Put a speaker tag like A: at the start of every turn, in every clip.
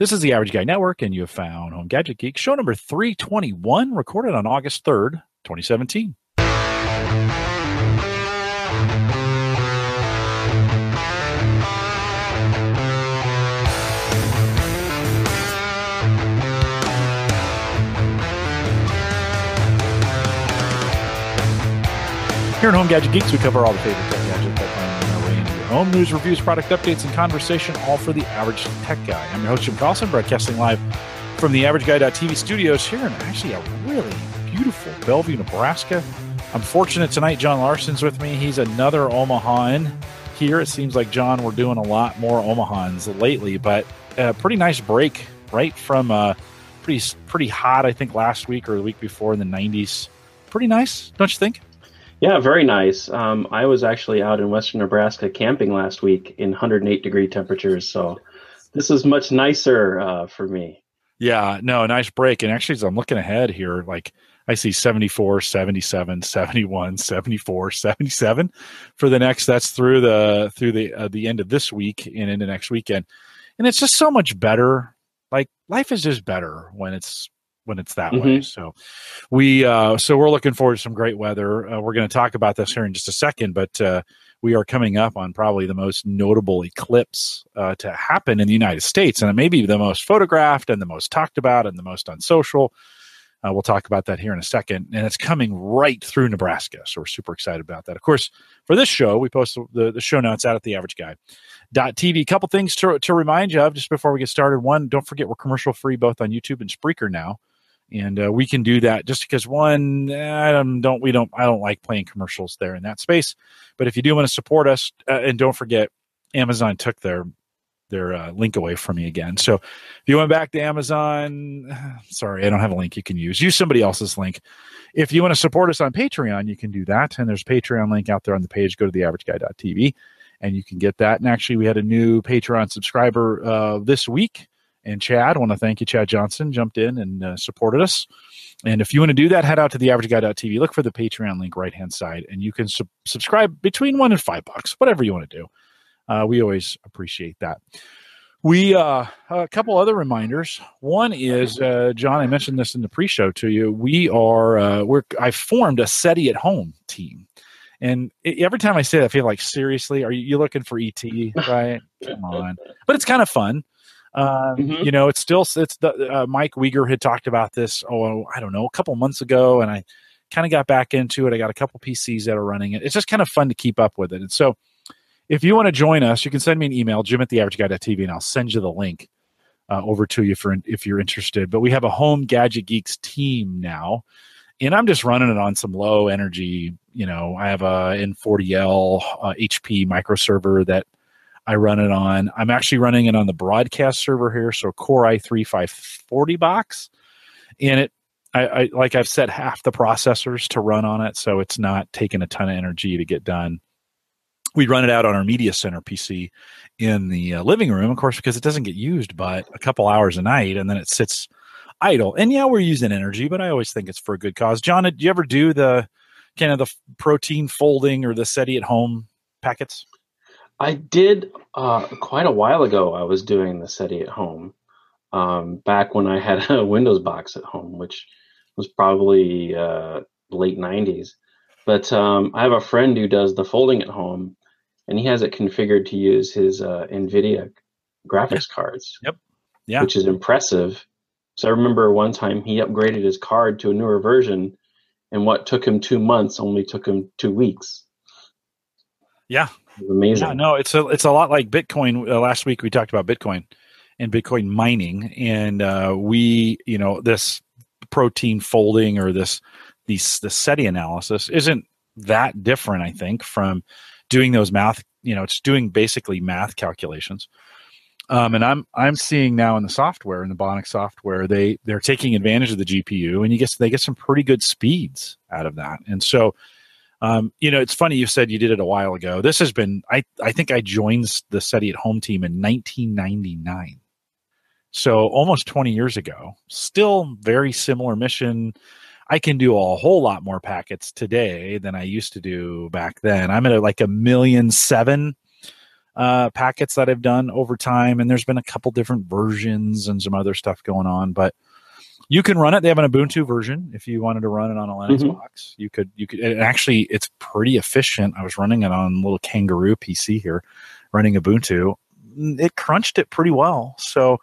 A: This is the Average Guy Network, and you have found Home Gadget Geek, show number 321, recorded on August 3rd, 2017. Here at Home Gadget Geeks, we cover all the favorite tech home. News, reviews, product updates, and conversation, all for the average tech guy. I'm your host, Jim Collison, broadcasting live from the AverageGuy.tv studios here in actually a really beautiful Bellevue, Nebraska. I'm fortunate tonight. Jon Larsen's with me. He's another Omahan here. It seems like, John, we're doing a lot more Omahans lately, but a pretty nice break right from uh, pretty, pretty hot, I think, last week or the week before in the 90s. Pretty nice, don't you think?
B: Yeah, very nice. Um, I was actually out in western Nebraska camping last week in 108 degree temperatures, so this is much nicer uh, for me.
A: Yeah, no, nice break. And actually, as I'm looking ahead here, like I see 74, 77, 71, 74, 77 for the next. That's through the through the uh, the end of this week and into next weekend, and it's just so much better. Like life is just better when it's when it's that mm-hmm. way. So we uh, so we're looking forward to some great weather. Uh, we're going to talk about this here in just a second, but uh, we are coming up on probably the most notable eclipse uh, to happen in the United States, and it may be the most photographed and the most talked about and the most on social. Uh, we'll talk about that here in a second, and it's coming right through Nebraska, so we're super excited about that. Of course, for this show, we post the, the show notes out at the Average Guy. TV. A couple things to, to remind you of just before we get started. One, don't forget we're commercial free both on YouTube and Spreaker now and uh, we can do that just because one I don't, we don't I don't like playing commercials there in that space. But if you do want to support us, uh, and don't forget, Amazon took their their uh, link away from me again. So if you went back to Amazon, sorry, I don't have a link you can use. Use somebody else's link. If you want to support us on Patreon, you can do that. And there's a Patreon link out there on the page. Go to theaverageguy.tv and you can get that. And actually, we had a new Patreon subscriber uh, this week and Chad. I want to thank you, Chad Johnson, jumped in and uh, supported us. And if you want to do that, head out to theaverageguy.tv, look for the Patreon link right hand side, and you can sub- subscribe between one and five bucks, whatever you want to do. Uh, we always appreciate that. We uh, a couple other reminders. One is uh, Jon. I mentioned this in the pre-show to you. We are uh, we're I formed a SETI at home team, and it, every time I say that, I feel like seriously, are you, you looking for ET? Right? Come on, but it's kind of fun. Um, mm-hmm. You know, it's still it's the uh, Mike Wieger had talked about this. Oh, I don't know, a couple months ago, and I kind of got back into it. I got a couple PCs that are running it. It's just kind of fun to keep up with it. And so, if you want to join us, you can send me an email, Jim at the Average TV, and I'll send you the link uh, over to you for if you're interested. But we have a Home Gadget Geeks team now, and I'm just running it on some low energy. You know, I have a N40L uh, HP microserver that I run it on. I'm actually running it on the broadcast server here, so Core i3 540 box, and it. I, I like I've set half the processors to run on it, so it's not taking a ton of energy to get done. We run it out on our media center PC in the uh, living room, of course, because it doesn't get used but a couple hours a night, and then it sits idle. And yeah, we're using energy, but I always think it's for a good cause. Jon, did you ever do the kind of the protein folding or the SETI at home packets?
B: I did uh, quite a while ago. I was doing the SETI at home um, back when I had a Windows box at home, which was probably uh, late 90s. But um, I have a friend who does the folding at home, and he has it configured to use his uh, NVIDIA graphics cards.
A: Yep. Yeah.
B: Which is impressive. So I remember one time he upgraded his card to a newer version, and what took him two months only took him two weeks.
A: Yeah,
B: amazing.
A: Yeah, no, it's a it's a lot like Bitcoin. Uh, last week we talked about Bitcoin and Bitcoin mining, and uh, we, you know, this protein folding or this these the SETI analysis isn't that different. I think from doing those math. You know, it's doing basically math calculations. Um, and I'm I'm seeing now in the software in the BOINC software they they're taking advantage of the GPU and you get they get some pretty good speeds out of that. And so um, you know, it's funny you said you did it a while ago. This has been I I think I joined the SETI at Home team in 1999. So almost 20 years ago. Still very similar mission. I can do a whole lot more packets today than I used to do back then. I'm at like a million seven uh, packets that I've done over time, and there's been a couple different versions and some other stuff going on, but you can run it. They have an Ubuntu version if you wanted to run it on a Linux mm-hmm. box. You could you could and actually it's pretty efficient. I was running it on a little Kangaroo PC here, running Ubuntu. It crunched it pretty well. So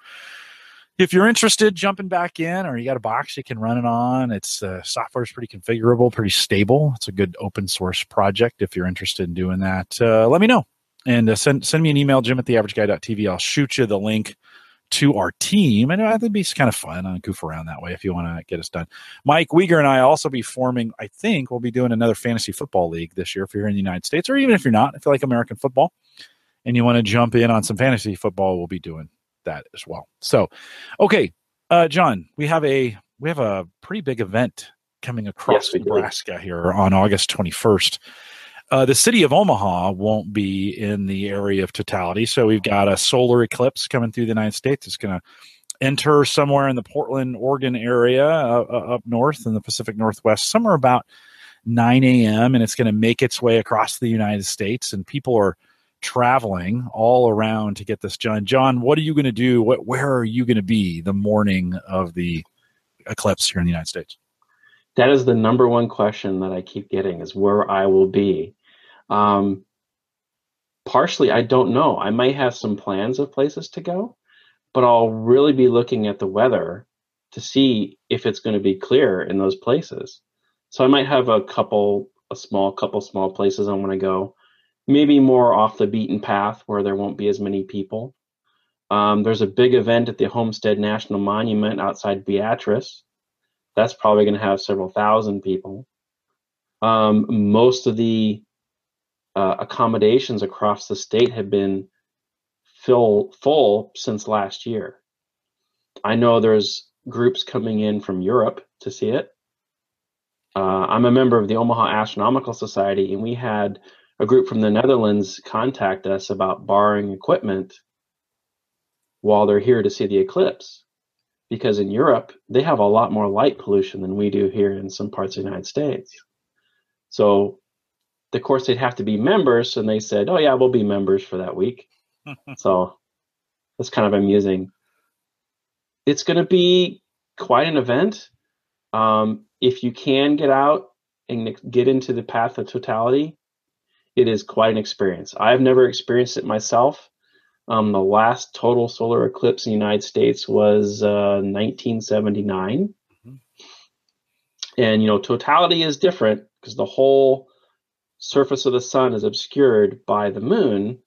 A: if you're interested jumping back in or you got a box you can run it on it's uh, software is pretty configurable pretty stable it's a good open source project if you're interested in doing that uh, let me know and uh, send send me an email jim at theaverageguy.tv i'll shoot you the link to our team and that'd be kind of fun and goof around that way if you want to get us done mike Wieger and i also be forming i think we'll be doing another fantasy football league this year if you're in the united states or even if you're not if you like american football and you want to jump in on some fantasy football we'll be doing that as well. So, okay, uh, Jon, we have a we have a pretty big event coming across yes, Nebraska do. here on August 21st. Uh, the city of Omaha won't be in the area of totality, so we've got a solar eclipse coming through the United States. It's going to enter somewhere in the Portland, Oregon area, uh, uh, up north in the Pacific Northwest, somewhere about 9 a.m., and it's going to make its way across the United States, and people are traveling all around to get this done. Jon, what are you going to do? What, where are you going to be the morning of the eclipse here in the United States?
B: That is the number one question that I keep getting is where I will be. Um, partially, I don't know. I might have some plans of places to go, but I'll really be looking at the weather to see if it's going to be clear in those places. So I might have a couple, a small couple small places I want to go maybe more off the beaten path where there won't be as many people. Um, there's a big event at the Homestead National Monument outside Beatrice. That's probably going to have several thousand people. Um, most of the uh, accommodations across the state have been fill, full since last year. I know there's groups coming in from Europe to see it. Uh, I'm a member of the Omaha Astronomical Society, and we had a group from the Netherlands contact us about borrowing equipment while they're here to see the eclipse. Because in Europe, they have a lot more light pollution than we do here in some parts of the United States. So, of course, they'd have to be members, and they said, "Oh yeah, we'll be members for that week." so that's kind of amusing. It's going to be quite an event. Um, if you can get out and get into the path of totality, it is quite an experience. I've never experienced it myself. Um, the last total solar eclipse in the United States was uh, 1979. Mm-hmm. And, you know, totality is different because the whole surface of the sun is obscured by the moon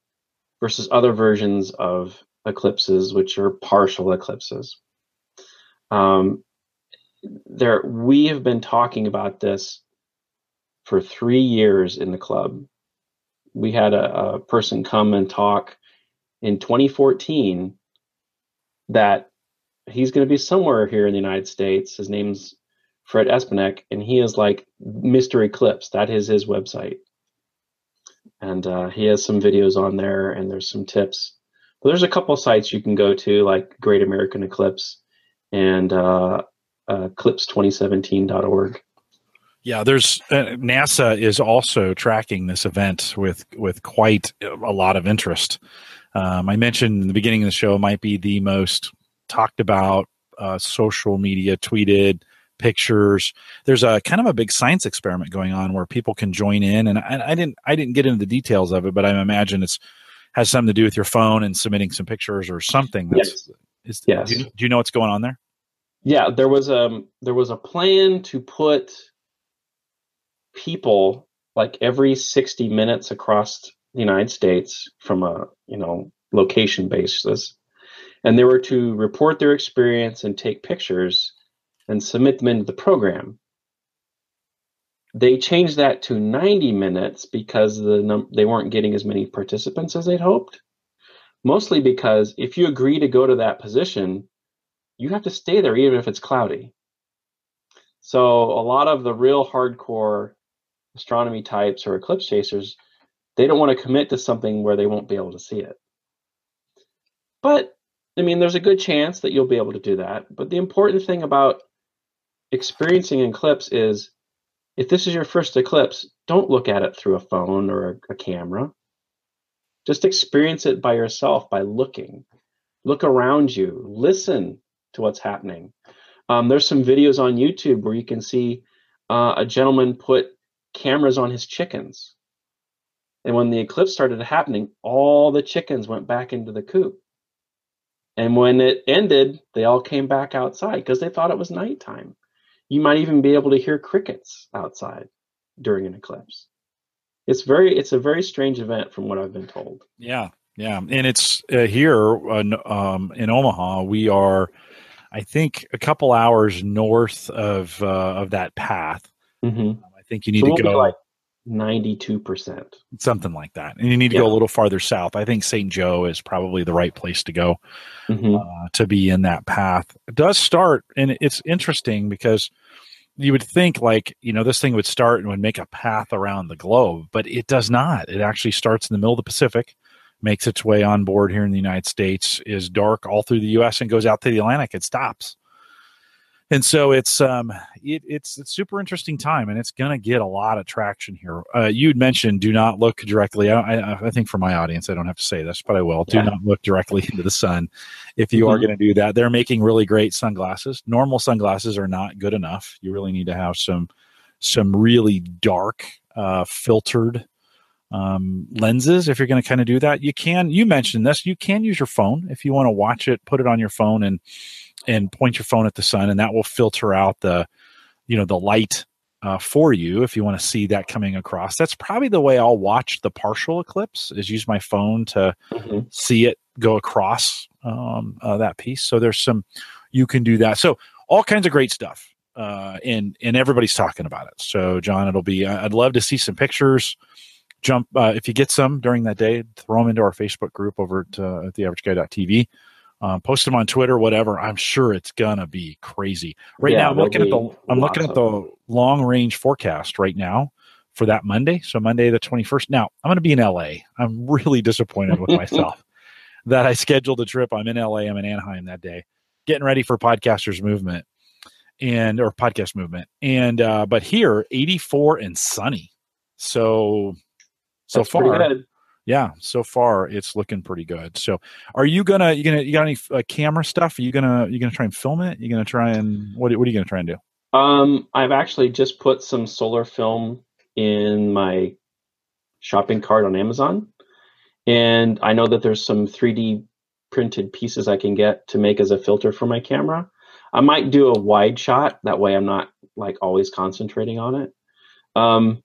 B: versus other versions of eclipses, which are partial eclipses. Um, there, we have been talking about this for three years in the club we had a, a person come and talk in 2014 that he's going to be somewhere here in the United States. His name's Fred Espenak, and he is like Mr. Eclipse. That is his website. And uh, he has some videos on there, and there's some tips. But there's a couple sites you can go to, like Great American Eclipse and uh, uh, eclipse2017.org.
A: Yeah, there's uh, NASA is also tracking this event with with quite a lot of interest. Um, I mentioned in the beginning of the show, it might be the most talked about uh, social media tweeted pictures. There's a kind of a big science experiment going on where people can join in, and I, I didn't I didn't get into the details of it, but I imagine it's has something to do with your phone and submitting some pictures or something. That's,
B: yes. Is, yes.
A: Do you, do you know what's going on there?
B: Yeah, there was a um, there was a plan to put people like every 60 minutes across the United States from a you know location basis, and they were to report their experience and take pictures and submit them into the program. They changed that to 90 minutes because the they weren't getting as many participants as they'd hoped. Mostly because if you agree to go to that position, you have to stay there even if it's cloudy. So a lot of the real hardcore astronomy types or eclipse chasers, they don't want to commit to something where they won't be able to see it. But I mean, there's a good chance that you'll be able to do that. But the important thing about experiencing an eclipse is if this is your first eclipse, don't look at it through a phone or a, a camera. Just experience it by yourself by looking. Look around you. Listen to what's happening. Um, there's some videos on YouTube where you can see uh, a gentleman put cameras on his chickens. And when the eclipse started happening, all the chickens went back into the coop. And when it ended, they all came back outside because they thought it was nighttime. You might even be able to hear crickets outside during an eclipse. It's very it's a very strange event from what I've been told.
A: Yeah. Yeah, and it's uh, here uh, um, in Omaha. We are, I think, a couple hours north of uh, of that path.
B: Mm-hmm.
A: I think you need
B: So
A: to
B: we'll
A: go
B: like ninety-two percent.
A: something like that, and you need to
B: Yeah.
A: go a little farther south. I think St. Joe is probably the right place to go.
B: Mm-hmm.
A: uh, to be in that path. It does start, and it's interesting because you would think like you know this thing would start and would make a path around the globe, but it does not. It actually starts in the middle of the Pacific, makes its way on board here in the United States, is dark all through the U.S. and goes out to the Atlantic. It stops. And so it's um it, it's it's super interesting time, and it's going to get a lot of traction here. Uh, you'd mentioned do not look directly. I, I, I think for my audience, I don't have to say this, but I will. Do
B: Yeah.
A: not look directly into the sun if you are
B: Mhm.
A: going to do that. They're making really great sunglasses. Normal sunglasses are not good enough. You really need to have some some really dark uh, filtered um, lenses if you're going to kind of do that. You can. You mentioned this. You can use your phone if you want to watch it. Put it on your phone and and point your phone at the sun, and that will filter out the you know the light uh, for you if you want to see that coming across. That's probably the way I'll watch the partial eclipse. Is use my phone to
B: Mm-hmm.
A: see it go across um, uh, that piece. So there's some you can do that. So all kinds of great stuff, uh, and and everybody's talking about it. So Jon, it'll be. I'd love to see some pictures. Jump uh, if you get some during that day. Throw them into our Facebook group over at, uh, at theaverageguy.tv. Uh, post them on Twitter, whatever. I'm sure it's gonna be crazy. Right
B: Yeah,
A: now, I'm looking at the I'm looking at the long range forecast right now for that Monday. So Monday the 21st. Now I'm to be in LA. I'm really disappointed with myself that I scheduled a trip. I'm in LA. I'm in Anaheim that day, getting ready for Podcasters Movement and or podcast movement. And uh, but here 84 and sunny. So so
B: That's
A: far. Yeah, so far it's looking pretty good. So, are you gonna you gonna you got any uh, camera stuff? Are you gonna you gonna try and film it? You gonna try and what what are you gonna try and do?
B: Um, I've actually just put some solar film in my shopping cart on Amazon, and I know that there's some 3D printed pieces I can get to make as a filter for my camera. I might do a wide shot that way I'm not like always concentrating on it. Um,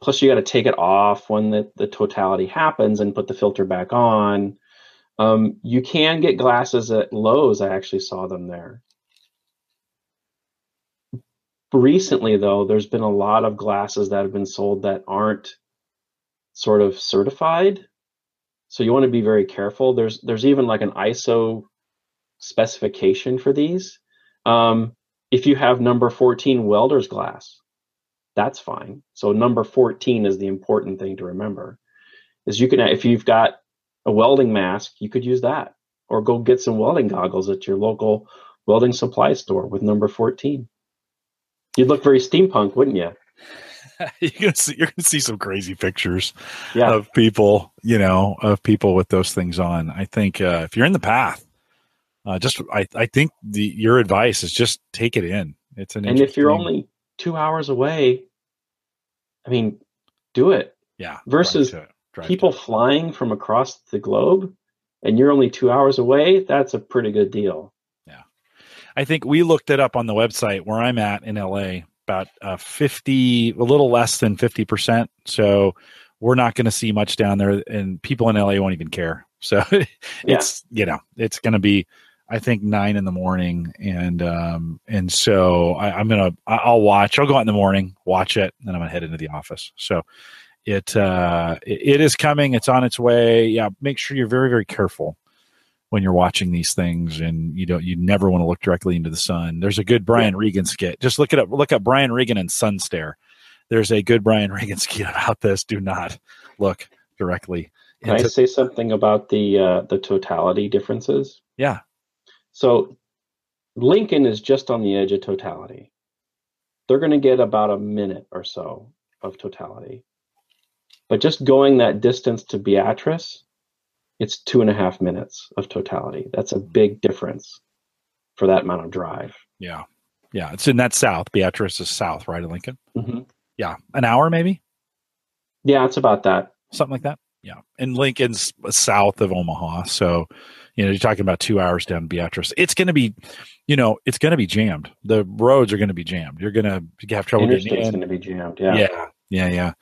B: plus, you got to take it off when the, the totality happens and put the filter back on. Um, you can get glasses at Lowe's. I actually saw them there recently though there's been a lot of glasses that have been sold that aren't sort of certified so you want to be very careful there's there's even like an iso specification for these um, if you have number 14 welder's glass that's fine so number 14 is the important thing to remember is you can if you've got a welding mask you could use that or go get some welding goggles at your local welding supply store with number 14 You'd look very steampunk, wouldn't you?
A: you're gonna see you're gonna see some crazy pictures
B: Yeah.
A: of people, you know, of people with those things on. I think uh, if you're in the path, uh, just I I think the your advice is just take it in. It's an
B: and if you're only two hours away, I mean, do it.
A: yeah drive
B: versus
A: to drive
B: People
A: it.
B: flying from across the globe, and you're only two hours away. That's a pretty good deal. Yeah.
A: I think we looked it up on the website where I'm at in LA, about uh, 50, a little less than 50%. So we're not going to see much down there, and people in LA won't even care. So it's, you know, it's going to be, I think, nine in the morning. And, um, and so I, I'm going to, I'll watch, I'll go out in the morning, watch it, and then I'm going to head into the office. So it, uh, it, it is coming, it's on its way. Yeah. Make sure you're very, very careful when you're watching these things and you don't you never want to look directly into the sun. There's a good Brian Regan skit. Just look it up look up Brian Regan and sun stare. There's a good Brian Regan skit about this. Do not look directly
B: Can I say something about the uh, the totality differences?
A: Yeah.
B: So Lincoln is just on the edge of totality. They're going to get about a minute or so of totality. But just going that distance to Beatrice, it's two and a half minutes of totality. That's a big difference for that amount of drive.
A: Yeah. Yeah. It's in that south. Beatrice is south, right, of Lincoln?
B: Mm-hmm.
A: Yeah. An hour, maybe?
B: Yeah, it's about that.
A: Something like that. Yeah. And Lincoln's south of Omaha. So, you know, you're talking about two hours down Beatrice. It's going to be, you know, it's going to be jammed. The roads are going to be jammed. You're going to have trouble getting in.
B: going to be jammed. Yeah.
A: Yeah. Yeah. Yeah.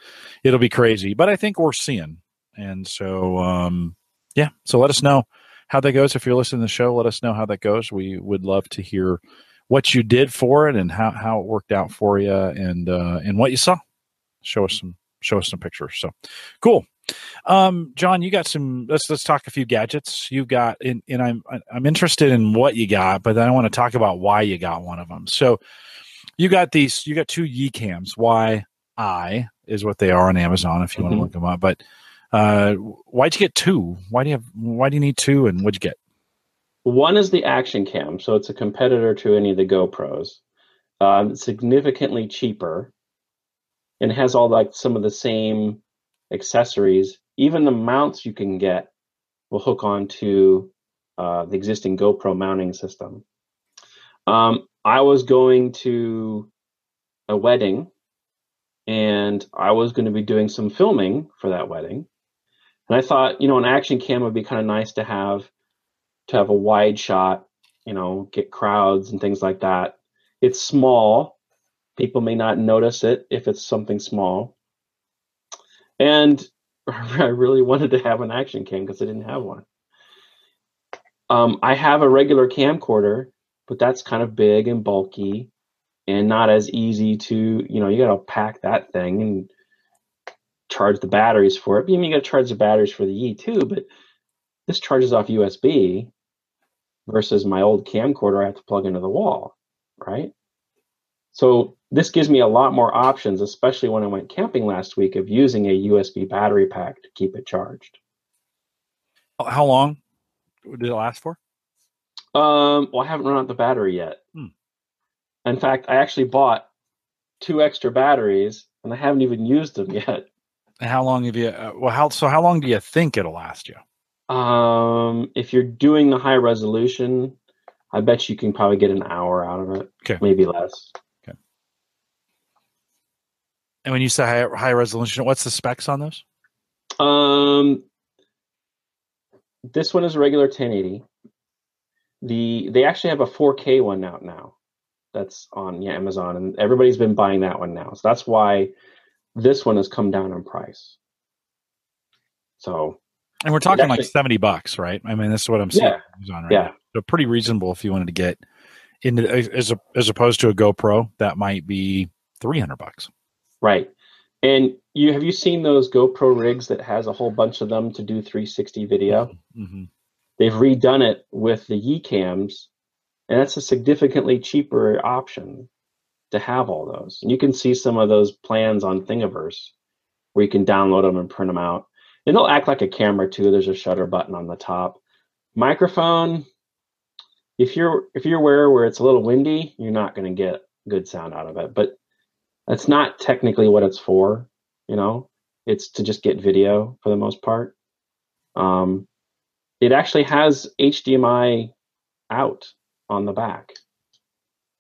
A: It'll be crazy. But I think we're seeing. And so, um, yeah. So let us know how that goes. If you're listening to the show, let us know how that goes. We would love to hear what you did for it and how, how it worked out for you and, uh, and what you saw. Show us some, show us some pictures. So cool. Um, Jon, you got some. Let's let's talk a few gadgets you've got, and, and I'm I'm interested in what you got, but then I want to talk about why you got one of them. So, you got these. You got two Yicams. Why I is what they are on Amazon if you mm-hmm. want to look them up. But uh, why'd you get two? Why do you have? Why do you need two? And what'd you get?
B: One is the Action Cam, so it's a competitor to any of the GoPros. Um, significantly cheaper, and has all like some of the same accessories, even the mounts you can get will hook onto uh, the existing GoPro mounting system. Um, I was going to a wedding and I was going to be doing some filming for that wedding. And I thought, you know, an action cam would be kind of nice to have to have a wide shot, you know, get crowds and things like that. It's small. People may not notice it if it's something small. And I really wanted to have an action cam because I didn't have one. Um, I have a regular camcorder, but that's kind of big and bulky and not as easy to, you know, you got to pack that thing and charge the batteries for it. I mean, you got to charge the batteries for the E too, but this charges off USB versus my old camcorder I have to plug into the wall, right? So this gives me a lot more options, especially when I went camping last week, of using a USB battery pack to keep it charged.
A: How long did it last for?
B: Um, well, I haven't run out the battery yet. Hmm. In fact, I actually bought two extra batteries, and I haven't even used them yet.
A: And how long have you? Uh, well, how so? How long do you think it'll last you?
B: Um, if you're doing the high resolution, I bet you can probably get an hour out of it. Okay, maybe less.
A: And when you say high, high resolution, what's the specs on those?
B: Um, this one is a regular 1080. The they actually have a 4K one out now. That's on yeah, Amazon, and everybody's been buying that one now. So that's why this one has come down in price. So,
A: and we're talking actually, like 70 bucks, right? I mean, this is what I'm seeing
B: yeah,
A: Amazon
B: right yeah. Now.
A: So pretty reasonable if you wanted to get into as a, as opposed to a GoPro that might be 300 bucks.
B: Right. And you have you seen those GoPro rigs that has a whole bunch of them to do 360 video? Mm-hmm. mm-hmm. They've redone it with the Yicams, and that's a significantly cheaper option to have all those. And you can see some of those plans on Thingiverse where you can download them and print them out. And they'll act like a camera too. There's a shutter button on the top. Microphone, if you're if you're aware where it's a little windy, you're not going to get good sound out of it. But that's not technically what it's for, you know. It's to just get video for the most part. Um, it actually has HDMI out on the back.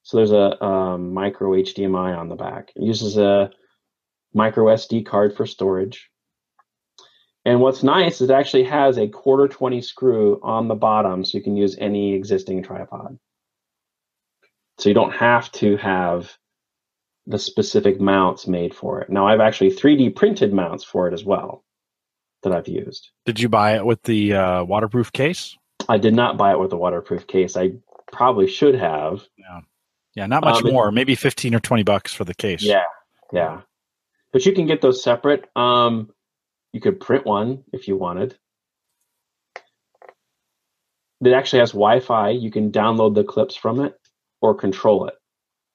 B: So there's a, a micro HDMI on the back. It uses a micro SD card for storage. And what's nice is it actually has a quarter 20 screw on the bottom so you can use any existing tripod. So you don't have to have the specific mounts made for it. Now I've actually 3D printed mounts for it as well that I've used.
A: Did you buy it with the uh, waterproof case?
B: I did not buy it with a waterproof case. I probably should have.
A: Yeah, yeah, not much um, more. Maybe fifteen or twenty bucks for the case.
B: Yeah, yeah, but you can get those separate. Um, you could print one if you wanted. It actually has Wi-Fi. You can download the clips from it or control it.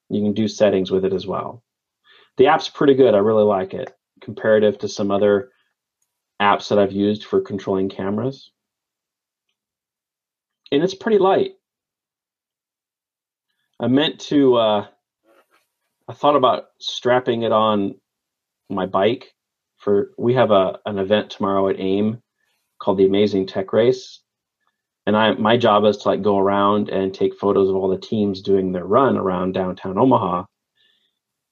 B: You can do settings with it as well. The app's pretty good. I really like it comparative to some other apps that I've used for controlling cameras. And it's pretty light. I meant to, uh, I thought about strapping it on my bike for we have a an event tomorrow at AIM called the Amazing Tech Race, and I my job is to like go around and take photos of all the teams doing their run around downtown Omaha.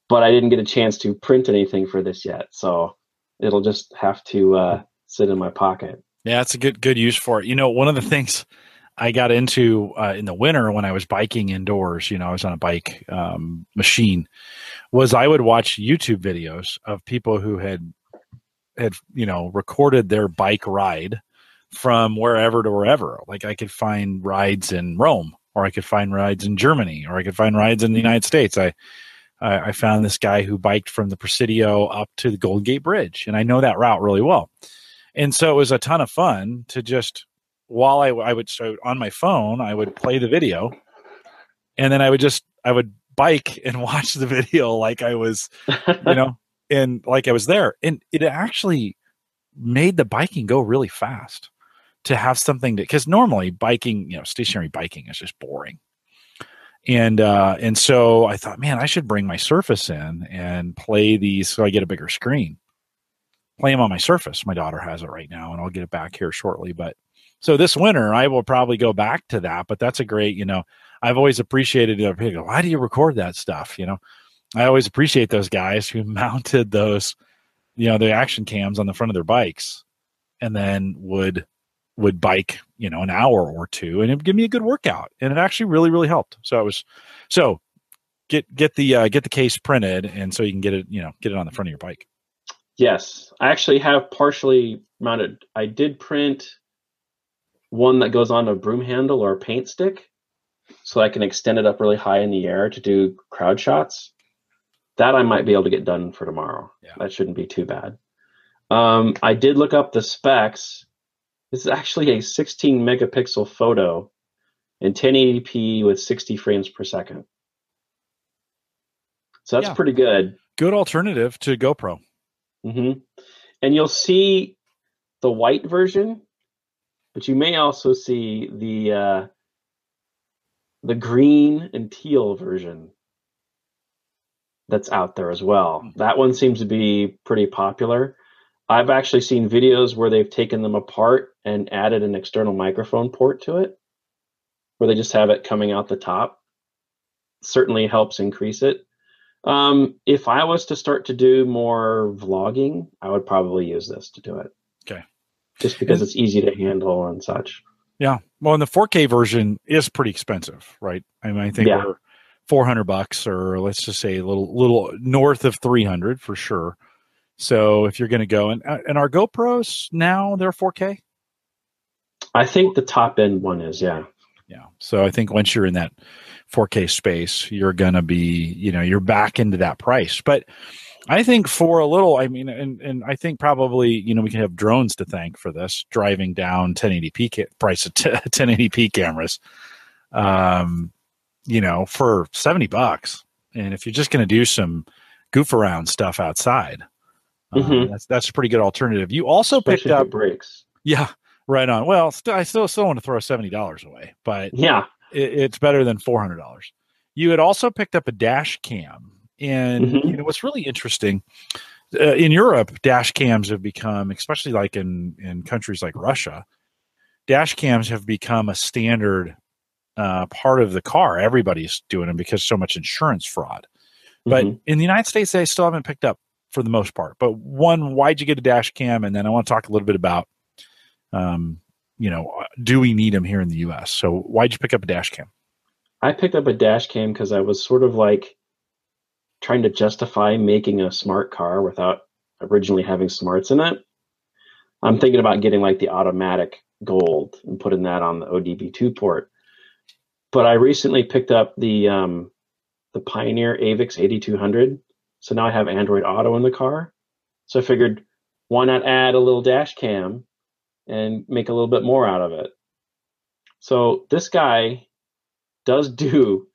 B: But I didn't get a chance to print anything for this yet, so it'll just have to uh, sit in my pocket.
A: Yeah, that's a good good use for it. You know, one of the things I got into uh, in the winter when I was biking indoors, you know, I was on a bike um, machine, was I would watch YouTube videos of people who had had you know recorded their bike ride from wherever to wherever. Like I could find rides in Rome, or I could find rides in Germany, or I could find rides in the United States. I I, I found this guy who biked from the Presidio up to the Golden Gate Bridge, and I know that route really well. And so it was a ton of fun to just while I, I would so on my phone I would play the video, and then I would just I would bike and watch the video like I was, you know, and like I was there, and it actually made the biking go really fast to have something to because normally biking you know stationary biking is just boring. And uh and so i thought man i should bring my surface in and play these so i get a bigger screen. Play them on my surface. My daughter has it right now and i'll get it back here shortly but so this winter i will probably go back to that but that's a great you know i've always appreciated it. Why do you record that stuff? You know i always appreciate those guys who mounted those you know the action cams on the front of their bikes and then would would bike you know an hour or two and it would give me a good workout and it actually really really helped. So I was so get get the uh, get the case printed and so you can get it you know get it on the front of your bike.
B: Yes. I actually have partially mounted i did print one that goes on a broom handle or a paint stick so i can extend it up really high in the air to do crowd shots. That i might be able to get done for tomorrow. Yeah. that shouldn't be too bad. Um, i did look up the specs this is actually a 16 megapixel photo in 1080p with 60 frames per second. So that's yeah. pretty good.
A: Good alternative to GoPro.
B: Mm-hmm. And you'll see the white version, but you may also see the uh, the green and teal version that's out there as well. Mm-hmm. That one seems to be pretty popular. I've actually seen videos where they've taken them apart and added an external microphone port to it, where they just have it coming out the top. Certainly helps increase it. Um, if I was to start to do more vlogging, I would probably use this to do it.
A: Okay.
B: Just because and, it's easy to handle and such.
A: Yeah. Well, and the 4K version is pretty expensive, right? I mean, I think yeah. we're 400 bucks or let's just say a little little north of 300 for sure. So if you're going to go and uh, and our GoPros now they're 4K.
B: I think the top end one is yeah.
A: Yeah. So I think once you're in that 4K space, you're going to be you know you're back into that price. But I think for a little, I mean, and and I think probably you know we can have drones to thank for this driving down 1080p ca- price of t- 1080p cameras. Um, you know, for 70 bucks, and if you're just going to do some goof around stuff outside, Mm-hmm. Um, that's that's a pretty good alternative. You also Especially picked up
B: brakes.
A: Yeah, right on. Well, st- I still still want to throw seventy dollars away, but
B: yeah,
A: it, it's better than four hundred dollars. You had also picked up a dash cam, and mm-hmm. you know what's really interesting. Uh, in Europe, dash cams have become, especially like in in countries like Russia, dash cams have become a standard uh, part of the car. Everybody's doing them because so much insurance fraud. But mm-hmm. in the United States, they still haven't picked up for the most part. But one, why'd you get a dash cam? And then I want to talk a little bit about, um, you know, do we need them here in the U.S.? So why'd you pick up a dash cam?
B: I picked up a dash cam because I was sort of like trying to justify making a smart car without originally having smarts in it. I'm thinking about getting like the automatic gold and putting that on the ODB2 port. But I recently picked up the um, the Pioneer AVIC 8200 so now I have Android Auto in the car. So I figured, why not add a little dash cam and make a little bit more out of it? So this guy does do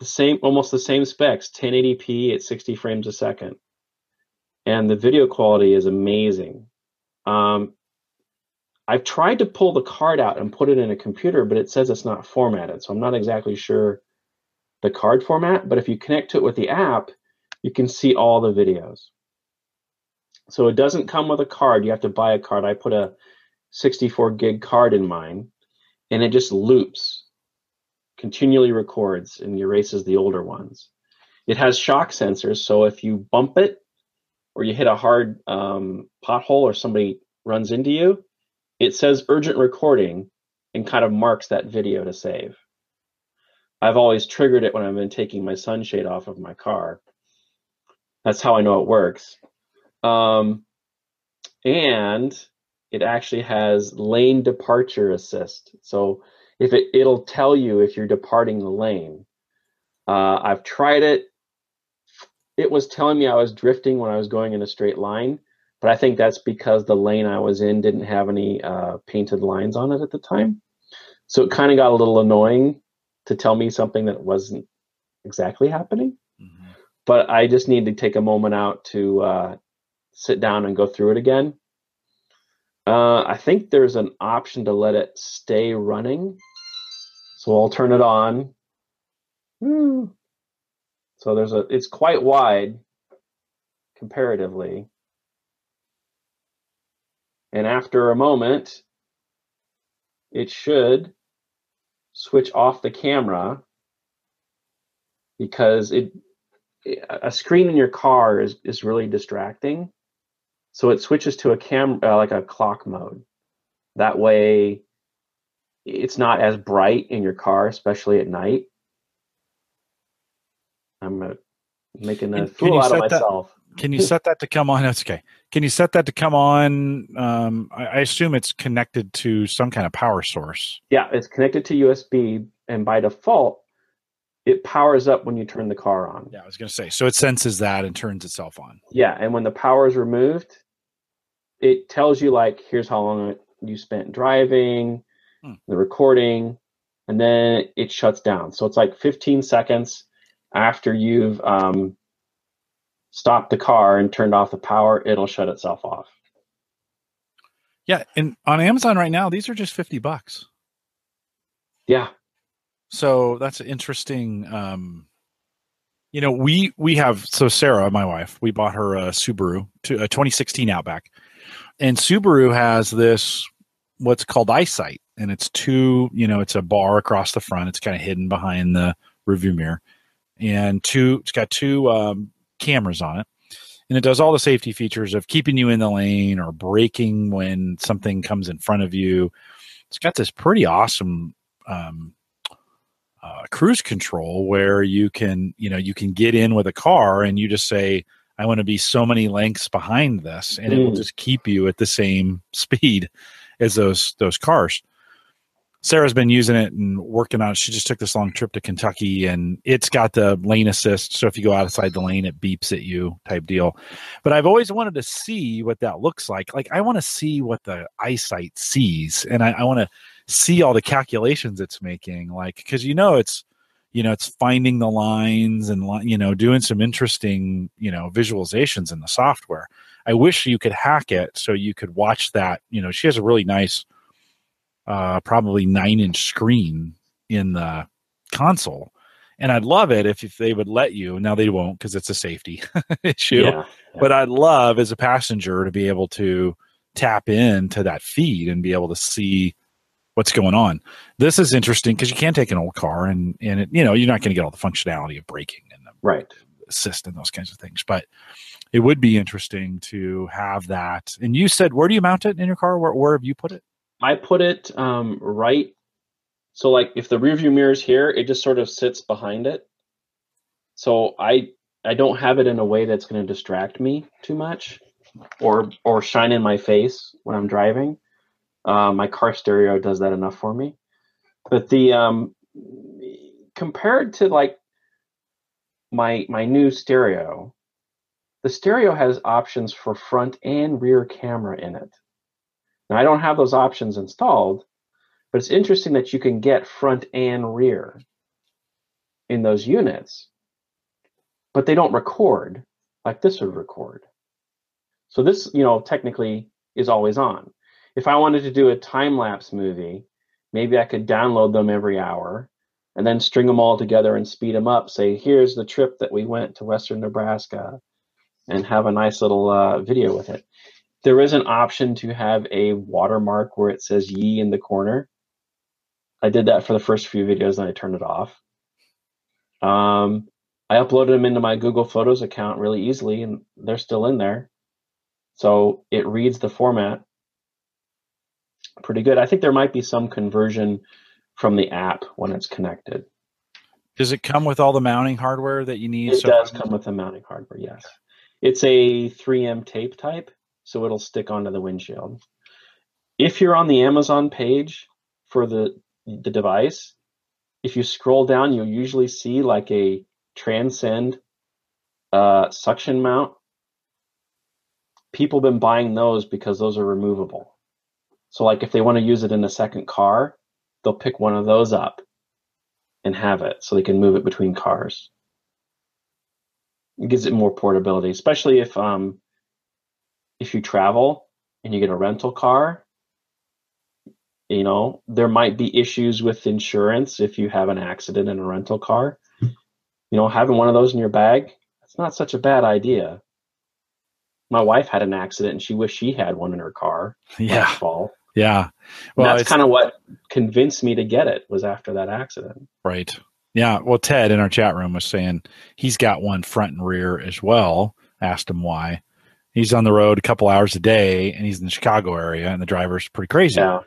B: the same, almost the same specs, 1080p at 60 frames a second. And the video quality is amazing. Um, I've tried to pull the card out and put it in a computer, but it says it's not formatted. So I'm not exactly sure the card format. But if you connect to it with the app, you can see all the videos. So it doesn't come with a card. You have to buy a card. I put a 64 gig card in mine, and it just loops, continually records, and erases the older ones. It has shock sensors, so if you bump it or you hit a hard um, pothole or somebody runs into you, it says urgent recording and kind of marks that video to save. I've always triggered it when I've been taking my sunshade off of my car. That's how I know it works. Um, and it actually has lane departure assist. So if it it'll tell you if you're departing the lane. Uh, I've tried it. It was telling me I was drifting when I was going in a straight line, but I think that's because the lane I was in didn't have any uh, painted lines on it at the time. So it kind of got a little annoying to tell me something that wasn't exactly happening. But I just need to take a moment out to uh, sit down and go through it again uh, I think there's an option to let it stay running. So I'll turn it on. So there's a, it's quite wide comparatively. And after a moment, it should switch off the camera because it a screen in your car is, is really distracting. So it switches to a camera, uh, like a clock mode. That way, it's not as bright in your car, especially at night. I'm uh, making a fool out of myself.
A: That, can you set that to come on? That's okay. Can you set that to come on? Um, I, I assume it's connected to some kind of power source.
B: Yeah, it's connected to USB, and by default, it powers up when you turn the car on.
A: Yeah, I was going to say. So it senses that and turns itself on.
B: Yeah, and when the power is removed, it tells you like here's how long you spent driving, hmm. the recording, and then it shuts down. So it's like 15 seconds after you've um, stopped the car and turned off the power, it'll shut itself off.
A: Yeah, and on Amazon right now, these are just 50 bucks.
B: Yeah.
A: So that's interesting. Um, you know, we we have so Sarah, my wife, we bought her a Subaru, to, a 2016 Outback, and Subaru has this what's called eyesight, and it's two. You know, it's a bar across the front. It's kind of hidden behind the rearview mirror, and two. It's got two um, cameras on it, and it does all the safety features of keeping you in the lane or braking when something comes in front of you. It's got this pretty awesome um, uh, cruise control where you can, you know, you can get in with a car and you just say, I want to be so many lengths behind this, and mm. it will mm. just keep you at the same speed as those those cars. Sarah's been using it and working on it. She just took this long trip to Kentucky and it's got the lane assist. So if you go outside the lane, it beeps at you type deal. But I've always wanted to see what that looks like. Like I want to see what the eyesight sees and I, I want to see all the calculations it's making. Like, cause you know, it's, you know it's finding the lines and you know doing some interesting you know visualizations in the software i wish you could hack it so you could watch that you know she has a really nice uh probably nine inch screen in the console and i'd love it if, if they would let you now they won't because it's a safety issue yeah, yeah. but i'd love as a passenger to be able to tap into that feed and be able to see what's going on. This is interesting because you can't take an old car and and it, you know you're not going to get all the functionality of braking and the
B: right
A: assist and those kinds of things. But it would be interesting to have that. And you said, where do you mount it in your car? Where, where have you put it?
B: I put it um, right. So like if the rear view mirror is here, it just sort of sits behind it. So I I don't have it in a way that's going to distract me too much or or shine in my face when I'm driving. Uh, my car stereo does that enough for me. But the um, compared to like my my new stereo, the stereo has options for front and rear camera in it. Now I don't have those options installed, but it's interesting that you can get front and rear in those units, but they don't record like this would record. So this, you know, technically is always on if I wanted to do a time lapse movie, maybe I could download them every hour and then string them all together and speed them up. Say, here's the trip that we went to Western Nebraska. and have a nice little uh, video with it. There is an option to have a watermark where it says "Ye" in the corner. I did that for the first few videos, and I turned it off. Um, I uploaded them into my Google Photos account really easily, and they're still in there. So it reads the format pretty good. I think there might be some conversion from the app when it's connected.
A: Does it come with all the mounting hardware that you need?
B: It so does come with the mounting hardware, yes. It's a 3M tape type, so it'll stick onto the windshield. If you're on the Amazon page for the the device, if you scroll down, you'll usually see like a Transcend uh, suction mount. People have been buying those because those are removable. So, like if they want to use it in a second car, they'll pick one of those up and have it so they can move it between cars. It gives it more portability, especially if um, if you travel and you get a rental car. You know, there might be issues with insurance if you have an accident in a rental car. You know, having one of those in your bag, that's not such a bad idea. My wife had an accident and she wished she had one in her car
A: yeah.
B: last fall.
A: Yeah.
B: Well, that's kind of what convinced me to get it was after that accident.
A: Right. Yeah. Well, Ted in our chat room was saying he's got one front and rear as well. Asked him why. He's on the road a couple hours a day and he's in the Chicago area and the driver's pretty crazy.
B: Yeah.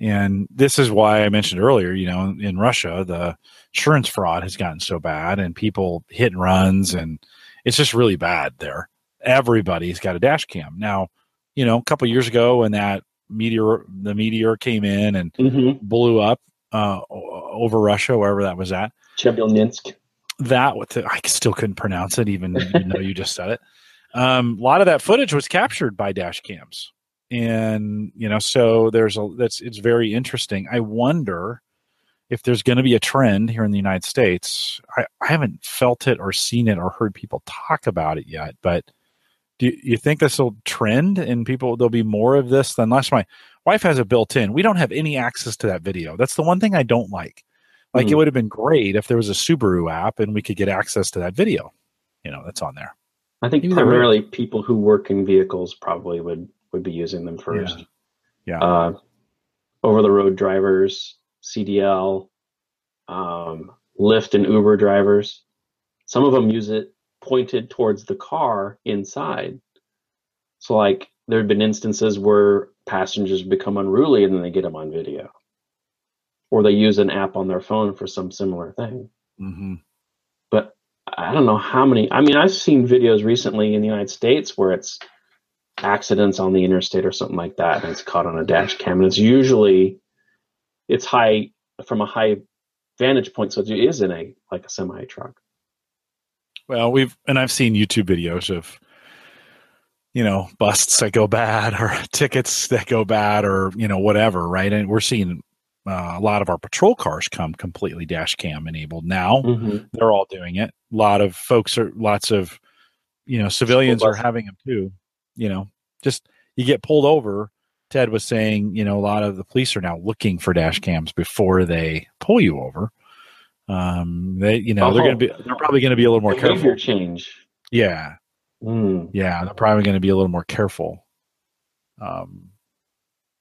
A: And this is why I mentioned earlier, you know, in Russia, the insurance fraud has gotten so bad and people hit and runs and it's just really bad there. Everybody's got a dash cam. Now, you know, a couple years ago when that meteor the meteor came in and mm-hmm. blew up uh, over Russia, wherever that was at.
B: Chelyabinsk.
A: That I still couldn't pronounce it, even, even though you just said it. Um, a lot of that footage was captured by dash cams, and you know, so there's a that's it's very interesting. I wonder if there's going to be a trend here in the United States. I, I haven't felt it or seen it or heard people talk about it yet, but do you, you think this will trend and people there'll be more of this than last? My wife has it built in. We don't have any access to that video. That's the one thing i don't like. Like mm. it would have been great if there was a subaru app and we could get access to that video you know that's on there.
B: I think Maybe primarily people who work in vehicles probably would would be using them first.
A: Yeah, yeah. Uh,
B: over the road drivers cdl um, lyft and uber drivers. Some of them use it pointed towards the car inside. So, like, there have been instances where passengers become unruly and then they get them on video, or they use an app on their phone for some similar thing.
A: Mm-hmm.
B: But I don't know how many. I mean, I've seen videos recently in the United States where it's accidents on the interstate or something like that, and it's caught on a dash cam, and it's usually it's high from a high vantage point, so it is in a like a semi truck.
A: Well, we've and I've seen YouTube videos of you know busts that go bad or tickets that go bad or you know whatever, right? And we're seeing uh, a lot of our patrol cars come completely dash cam enabled now. Mm-hmm. They're all doing it. A lot of folks are lots of you know civilians are having them too. You know, just you get pulled over. Ted was saying, you know, a lot of the police are now looking for dash cams before they pull you over um, they, you know, oh, they're going to be, they're probably going to be a little more careful.
B: change.
A: Yeah.
B: Mm.
A: Yeah. They're probably going to be a little more careful. Um,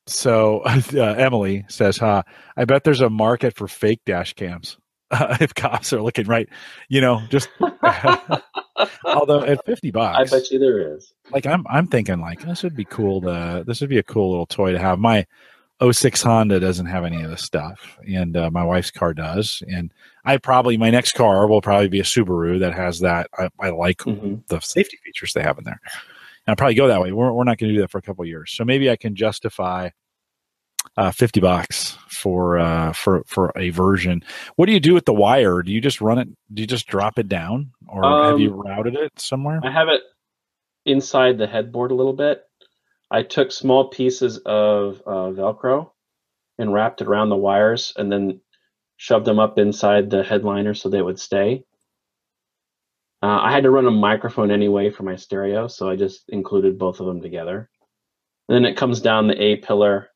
A: so uh, Emily says, "Huh? I bet there's a market for fake dash cams uh, if cops are looking right. You know, just although at fifty bucks,
B: I bet you there is.
A: Like I'm, I'm thinking like this would be cool to this would be a cool little toy to have. My 06 Honda doesn't have any of this stuff, and uh, my wife's car does. And I probably my next car will probably be a Subaru that has that. I, I like mm-hmm. the safety features they have in there, and I'll probably go that way. We're we're not going to do that for a couple years, so maybe I can justify uh, fifty bucks for uh, for for a version. What do you do with the wire? Do you just run it? Do you just drop it down, or um, have you um, routed it somewhere?
B: I have it inside the headboard a little bit I took small pieces of uh, Velcro and wrapped it around the wires and then shoved them up inside the headliner so they would stay. Uh, I had to run a microphone anyway for my stereo, so I just included both of them together. And then it comes down the A pillar.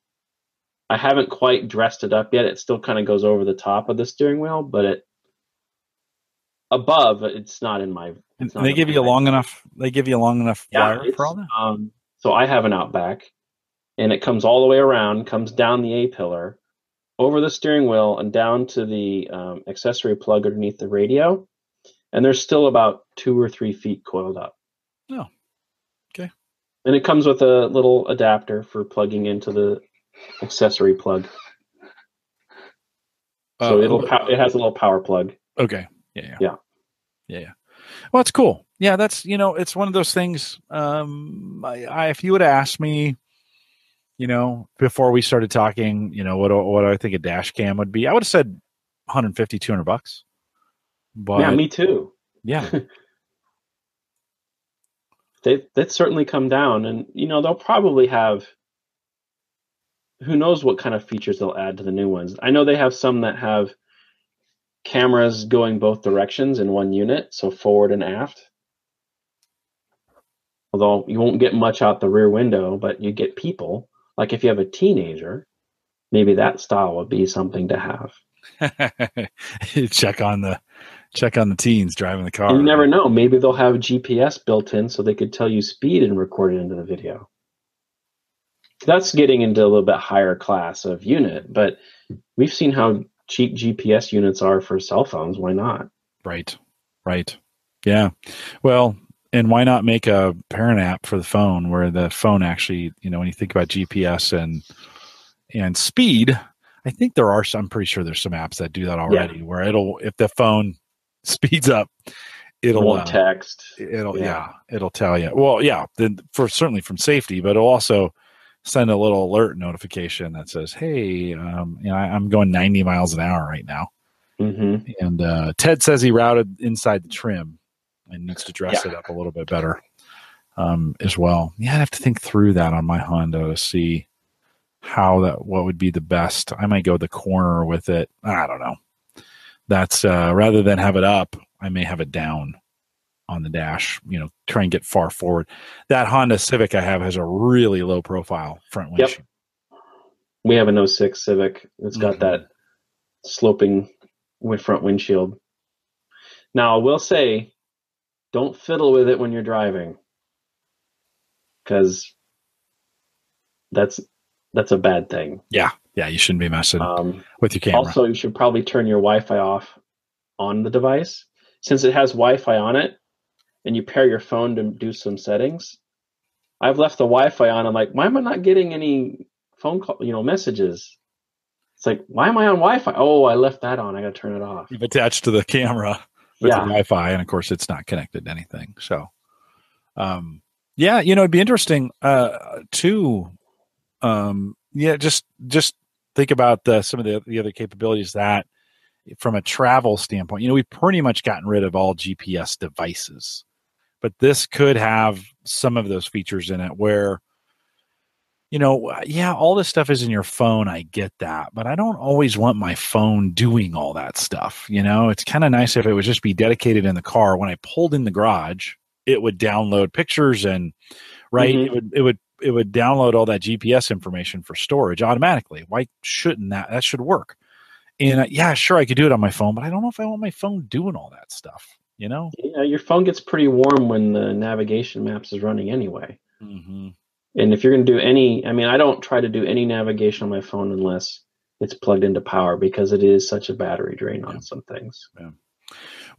B: I haven't quite dressed it up yet. It still kind of goes over the top of the steering wheel, but it above. It's not in my. It's not
A: they
B: in
A: give
B: my
A: you a long enough. They give you a long enough
B: Yeah,
A: wire for all that.
B: um, so I have an Outback, and it comes all the way around, comes down the A pillar, over the steering wheel, and down to the um, accessory plug underneath the radio, and there's still about two or three feet coiled up.
A: Oh, okay.
B: And it comes with a little adapter for plugging into the accessory plug. So
A: Uh,
B: it'll pow- it has a little power plug.
A: Okay. Yeah. Yeah.
B: Yeah.
A: Yeah. yeah. Well, that's cool. Yeah, that's you know, it's one of those things. Um, I, I if you would have asked me, you know, before we started talking, you know, what what I think a dash cam would be, I would have said 150, 200 bucks. But
B: yeah, me too.
A: yeah,
B: they they'd certainly come down and you know they'll probably have who knows what kind of features they'll add to the new ones i know they have some that have cameras going both directions in one unit so forward and aft although you won't get much out the rear window but you get people like if you have a teenager maybe that style would be something to have
A: check on the check on the teens driving the car.
B: and you never know maybe they'll have gps built in so they could tell you speed and record it into the video that's getting into a little bit higher class of unit but we've seen how cheap gps units are for cell phones why not
A: Right. Right. Yeah. Well, and why not make a parent app for the phone where the phone actually, you know, when you think about GPS and and speed, I think there are some I'm pretty sure there's some apps that do that already where it'll if the phone speeds up, it'll uh,
B: text
A: it'll yeah.
B: Yeah.
A: it'll tell you. Well, yeah, then for certainly from safety, but it'll also send a little alert notification that says, "Hey, um, you know, I, I'm going 90 miles an hour right now."
B: hmm
A: And uh, Ted says he routed inside the trim and needs to dress
B: Yeah.
A: it up a little bit better um, as well. Yeah, I'd have to think through that on my Honda to see how that what would be the best. I might go the corner with it. I don't know. That's uh, rather than have it up, I may have it down on the dash. You know, try and get far forward. That Honda Civic I have has a really low profile front
B: Yep.
A: windshield.
B: we have an 06 civic it's got
A: Mhm.
B: that sloping front windshield now i will say don't fiddle with it when you're driving. Because that's that's a bad thing.
A: Yeah, yeah, you shouldn't be messing
B: um,
A: with your camera.
B: also you should probably turn your wi-fi off on the device. Since it has wi-fi on it and you pair your phone to do some settings i've left the wi-fi on. I'm like why am i not getting any phone call you know messages? It's like why am i on wi-fi? Oh i left that on. I gotta turn it off.
A: You've attached to the camera. With
B: Yeah.
A: Wi-Fi, and of course, it's not connected to anything. So, um, yeah, you know, it'd be interesting uh, to, um, yeah, just just think about the, some of the the other capabilities that, from a travel standpoint, you know, we've pretty much gotten rid of all GPS devices, but this could have some of those features in it where. You know, yeah, all this stuff is in your phone. I get that, but I don't always want my phone doing all that stuff. You know, it's kind of nice if it would just be dedicated in the car. When I pulled in the garage, it would download pictures and right,
B: Mhm.
A: it would it would it would download all that GPS information for storage automatically. Why shouldn't that? That should work. And uh, yeah, sure, I could do it on my phone, but I don't know if I want my phone doing all that stuff. You know.
B: yeah your phone gets pretty warm when the navigation maps is running anyway
A: Mm-hmm.
B: And if you're going to do any i mean i don't try to do any navigation on my phone unless it's plugged into power because it is such a battery drain on
A: Yeah.
B: some things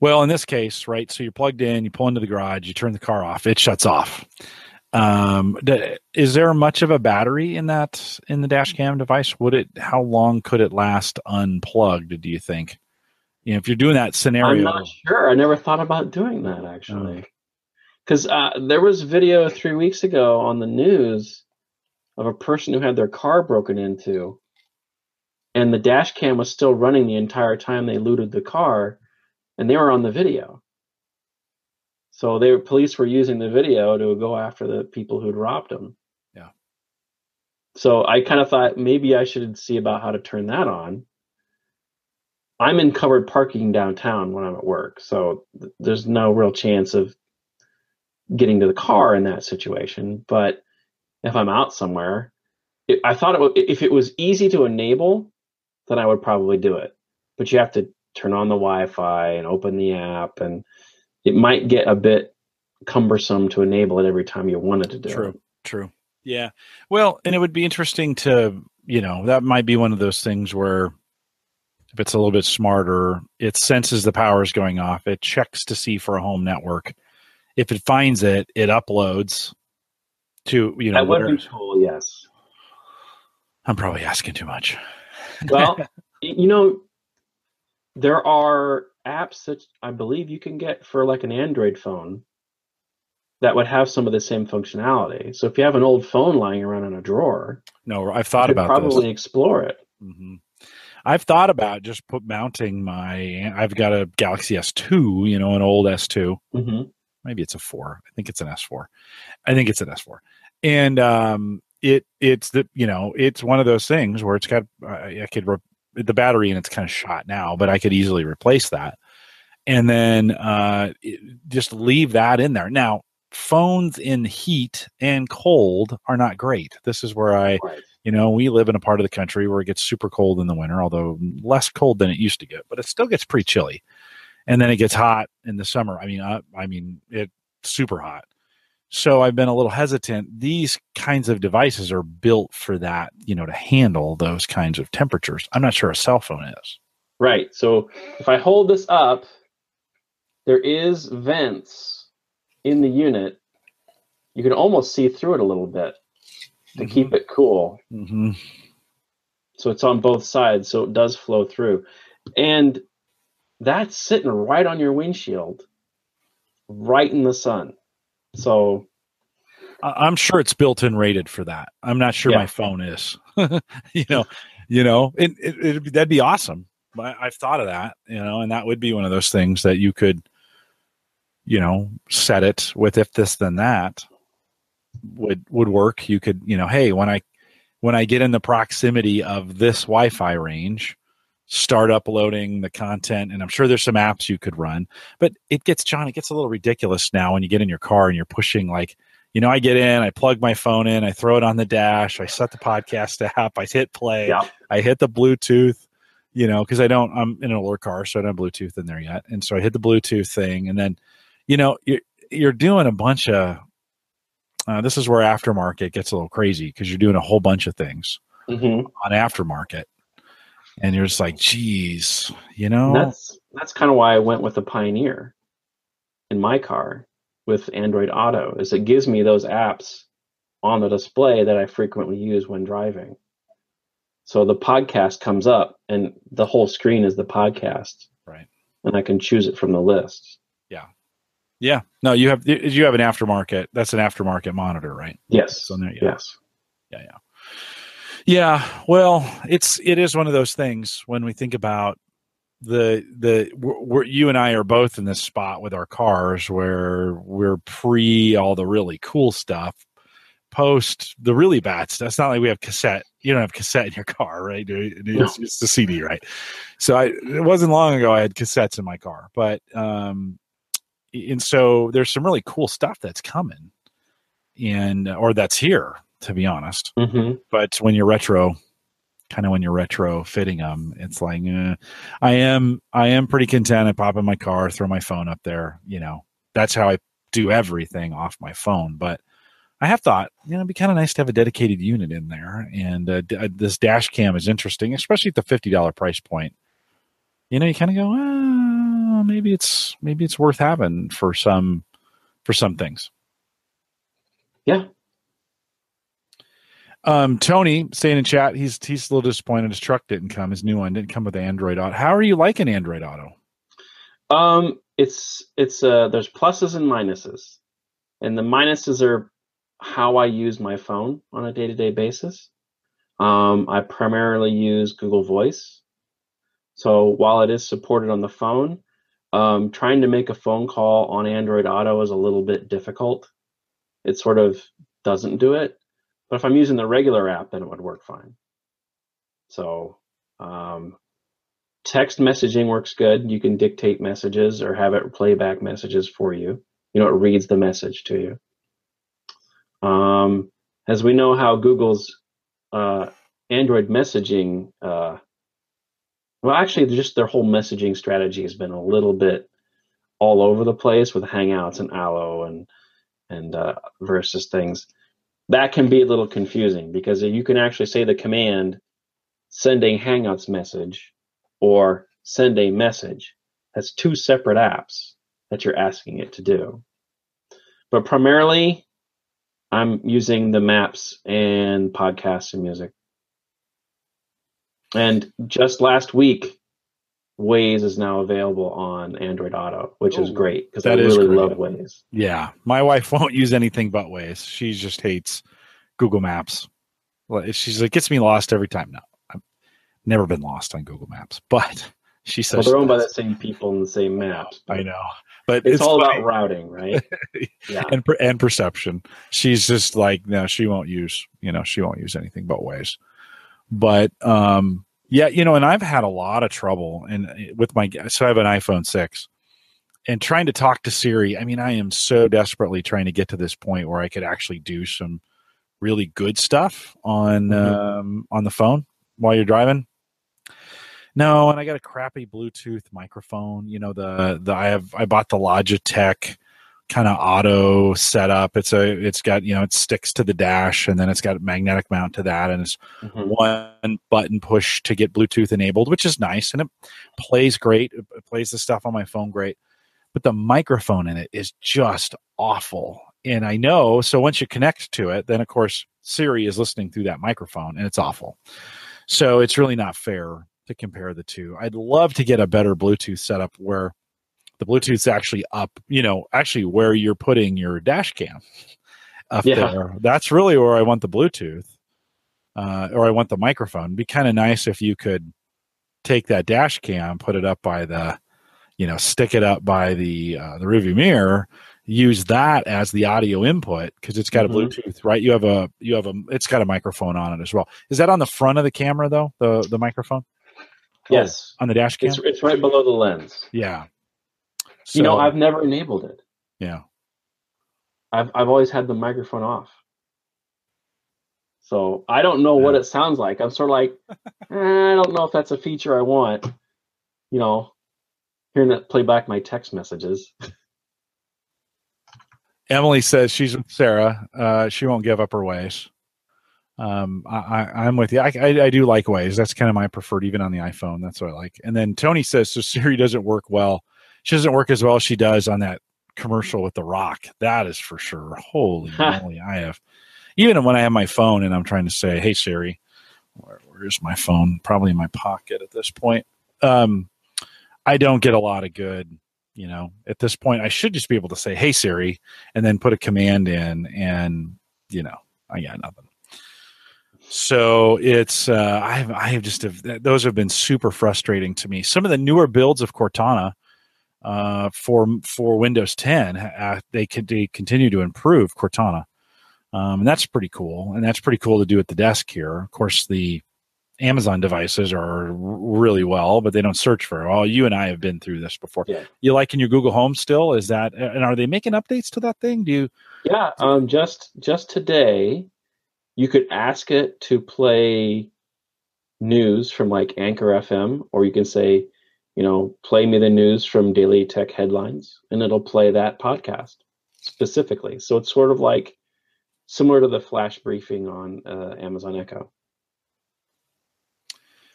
A: Well, in this case, right? So you're plugged in, you pull into the garage, you turn the car off, it shuts off. Um, is there much of a battery in that in the dash cam device? Would it? How long could it last unplugged? Do you think? You know, if you're doing that
B: i'm
A: scenario,
B: not sure i never thought about doing that actually
A: Oh.
B: Because uh, there was video three weeks ago on the news of a person who had their car broken into and the dash cam was still running the entire time they looted the car and they were on the video. So they were, police were using the video to go after the people who'd robbed them
A: Yeah.
B: so i kind of thought maybe i should see about how to turn that on. I'm in covered parking downtown when i'm at work so th- there's no real chance of getting to the car in that situation. But if I'm out somewhere, it, I thought it if it was easy to enable, then I would probably do it. But you have to turn on the Wi-Fi and open the app, and it might get a bit cumbersome to enable it every time you wanted to do
A: True.
B: it.
A: True. True. Yeah. Well, and it would be interesting to, you know, that might be one of those things where if it's a little bit smarter, it senses the power is going off. It checks to see for a home network. If it finds it, it uploads to, you know,
B: That would be cool. Yes.
A: I'm probably asking too much.
B: Well, you know, there are apps that I believe you can get for like an Android phone that would have some of the same functionality. So if you have an old phone lying around in a drawer,
A: No, I've
B: you
A: thought
B: could
A: about
B: probably explore it.
A: this. hmm I've thought about just put mounting my. I've got a Galaxy S2, you know, an old S2.
B: hmm
A: maybe it's a four. I think it's an S4. I think it's an S4. And um, it it's the you know it's one of those things where it's got I I could re- the battery and it's kind of shot now, but I could easily replace that, and then uh, just leave that in there. Now phones in heat and cold are not great. This is where I
B: Right.
A: you know we live in a part of the country where it gets super cold in the winter, although less cold than it used to get, but it still gets pretty chilly and then it gets hot in the summer. I mean, uh, I mean, it super hot. So I've been a little hesitant. These kinds of devices are built for that, you know, to handle those kinds of temperatures. I'm not sure a cell phone is.
B: Right. So if I hold this up, there is vents in the unit. You can almost see through it a little bit to keep it cool.
A: hmm
B: So it's on both sides, so it does flow through. And that's sitting right on your windshield, right in the sun. So
A: I- I'm sure it's built in rated for that. I'm not sure
B: Yeah.
A: my phone is. you know, you know, it, it, that'd be awesome. I, I've thought of that, you know, and that would be one of those things that you could, you know, set it with if this then that would would work. You could, you know, hey, when I when I get in the proximity of this Wi-Fi range, start uploading the content, and I'm sure there's some apps you could run. But it gets Jon, it gets a little ridiculous now when you get in your car and you're pushing like you know, I get in, I plug my phone in, I throw it on the dash, I set the podcast app, I hit play,
B: yeah,
A: I hit the Bluetooth, you know, because I don't, I'm in an older car, so I don't have Bluetooth in there yet. And so I hit the Bluetooth thing, and then, you know, you're, you're doing a bunch of, uh, this is where aftermarket gets a little crazy because you're doing a whole bunch of things
B: hmm
A: on aftermarket. And you're just like, geez, you know,
B: that's that's kind of why I went with the Pioneer in my car with Android Auto. Is it gives me those apps on the display that I frequently use when driving. So the podcast comes up, and the whole screen is the podcast,
A: right.
B: and I can choose it from the list.
A: Yeah. Yeah. No, you have, you have an aftermarket. That's an aftermarket monitor, right?
B: Yes.
A: So there- yeah.
B: Yes.
A: yeah yeah yeah well it's it is one of those things when we think about the the we're, we're, you and i are both in this spot with our cars where we're pre all the really cool stuff post the really bad stuff. It's not like we have cassette you don't have cassette in your car right? It's, it's the cd right? So I, it wasn't long ago i had cassettes in my car but um and so there's some really cool stuff that's coming and or that's here to be honest.
B: Hmm
A: but when you're retro kind of when you're retro fitting them it's like eh, i am i am pretty content. I pop in my car throw my phone up there you know. That's how i do everything off my phone. But i have thought you know it'd be kind of nice to have a dedicated unit in there. And uh, d- uh, this dash cam is interesting especially at the $50 price point. You know you kind of go maybe it's maybe it's worth having for some for some things.
B: Yeah.
A: Um, Tony staying in chat. He's he's a little disappointed his truck didn't come. His new one didn't come with Android Auto. How are you liking Android Auto?
B: Um, it's it's uh there's pluses and minuses, and the minuses are how I use my phone on a day to day basis. Um, I primarily use Google Voice, so while it is supported on the phone, um, trying to make a phone call on Android Auto is a little bit difficult. It sort of doesn't do it, but if I'm using the regular app, then it would work fine. So um, text messaging works good. You can dictate messages or have it play back messages for you. You know, it reads the message to you. Um, as we know how Google's uh, Android messaging uh, Well, actually, just their whole messaging strategy has been a little bit all over the place with Hangouts and Allo and and uh, versus things. That can be a little confusing because you can actually say the command send a Hangouts message or send a message. That's two separate apps that you're asking it to do. But primarily, I'm using the maps and podcasts and music. And just last week, Waze is now available on Android Auto, which is great because I really great. love Waze.
A: Yeah, my wife won't use anything but Waze. She just hates Google Maps. She's like, gets me lost every time. No, I've never been lost on Google Maps, but she says
B: well, they're owned by the same people and the same maps.
A: I know, but
B: it's, it's all funny. about routing, right?
A: yeah, and and perception. She's just like, no, she won't use, you know, she won't use anything but Waze. But um, yeah, you know, and I've had a lot of trouble and with my so I have an iPhone six, and trying to talk to Siri. I mean, I am so desperately trying to get to this point where I could actually do some really good stuff on mm-hmm. um, on the phone while you're driving no, and I got a crappy Bluetooth microphone. You know the the I have I bought the Logitech kind of auto setup. It's a it's got you know it sticks to the dash and then it's got a magnetic mount to that and it's mm-hmm. one button push to get Bluetooth enabled, which is nice and it plays great. It plays the stuff on my phone great, but the microphone in it is just awful. And I know so once you connect to it, then of course Siri is listening through that microphone and it's awful. So it's really not fair to compare the two. I'd love to get a better Bluetooth setup where the Bluetooth's actually up, you know, actually where you're putting your dash cam up yeah. there. That's really where I want the Bluetooth. Uh, or I want the microphone. It'd be kind of nice if you could take that dash cam, put it up by the, you know, stick it up by the uh, the rearview mirror, use that as the audio input because it's got mm-hmm. a Bluetooth, right? You have a you have a it's got a microphone on it as well. Is that on the front of the camera though? The the microphone?
B: Yes,
A: on the dash cam.
B: It's, it's right below the lens.
A: Yeah.
B: So, you know, I've never enabled it.
A: Yeah.
B: I've I've always had the microphone off. So I don't know yeah. what it sounds like. I'm sort of like, eh, I don't know if that's a feature I want. You know, hearing it play back my text messages.
A: Emily says she's with Sarah. Uh, she won't give up her Waze. Um, I, I, am with you. I, I, I, do like Waze. That's kind of my preferred, even on the iPhone. That's what I like. And then Tony says, so Siri doesn't work well. She doesn't work as well as she does on that commercial with The Rock. That is for sure. Holy moly. I have, even when I have my phone and I'm trying to say, hey, Siri, where, where's my phone? Probably in my pocket at this point. Um, I don't get a lot of good, you know, at this point. I should just be able to say, hey, Siri, and then put a command in and, you know, I got nothing. So it's uh, I have I have just have, those have been super frustrating to me. Some of the newer builds of Cortana uh, for for Windows 10 uh, they could they continue to improve Cortana, um, and that's pretty cool. And that's pretty cool to do at the desk here. Of course, the Amazon devices are really well, but they don't search very well. You and I have been through this before. Yeah. You like in your Google Home still? Is that and are they making updates to that thing? Do you?
B: Yeah, um, just just today you could ask it to play news from like Anchor FM, or you can say, you know, play me the news from Daily Tech Headlines, and it'll play that podcast specifically. So it's sort of like similar to the flash briefing on uh, Amazon Echo.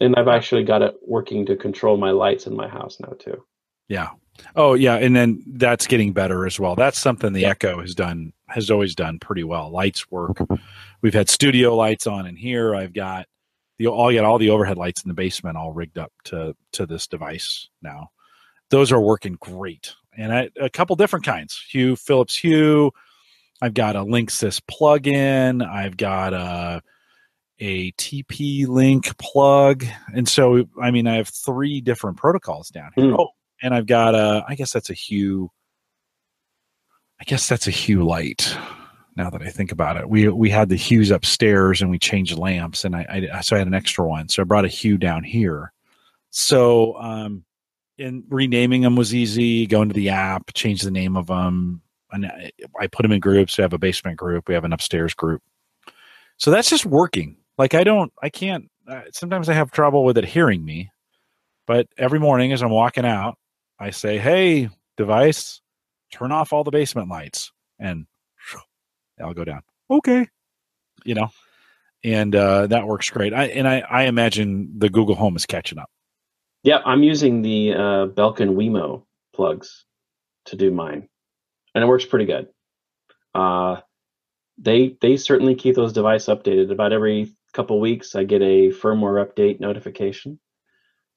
B: And I've actually got it working to control my lights in my house now too.
A: Yeah. Oh yeah, and then that's getting better as well. That's something the Echo has done has always done pretty well. Lights work. We've had studio lights on in here. I've got the all got all the overhead lights in the basement all rigged up to to this device now. Those are working great, and I, a couple different kinds. Hue Philips Hue. I've got a Linksys plug-in. I've got a a TP Link plug, and so I mean I have three different protocols down here. Mm. Oh, and I've got a I guess that's a Hue. I guess that's a Hue light now that I think about it. We we had the hues upstairs and we changed lamps, and I, I so I had an extra one, so I brought a hue down here. So um, in renaming them was easy. Go into the app, change the name of them, and I, I put them in groups. We have a basement group, we have an upstairs group. So that's just working. Like I don't, I can't. Uh, sometimes I have trouble with it hearing me, But every morning as I'm walking out, I say, "Hey, device, turn off all the basement lights," and they'll go down. Okay, you know, and uh, that works great. I and I, I imagine the Google Home is catching up.
B: Yeah, I'm using the uh, Belkin Wemo plugs to do mine, and it works pretty good. Uh, they they certainly keep those devices updated. About every couple weeks, I get a firmware update notification.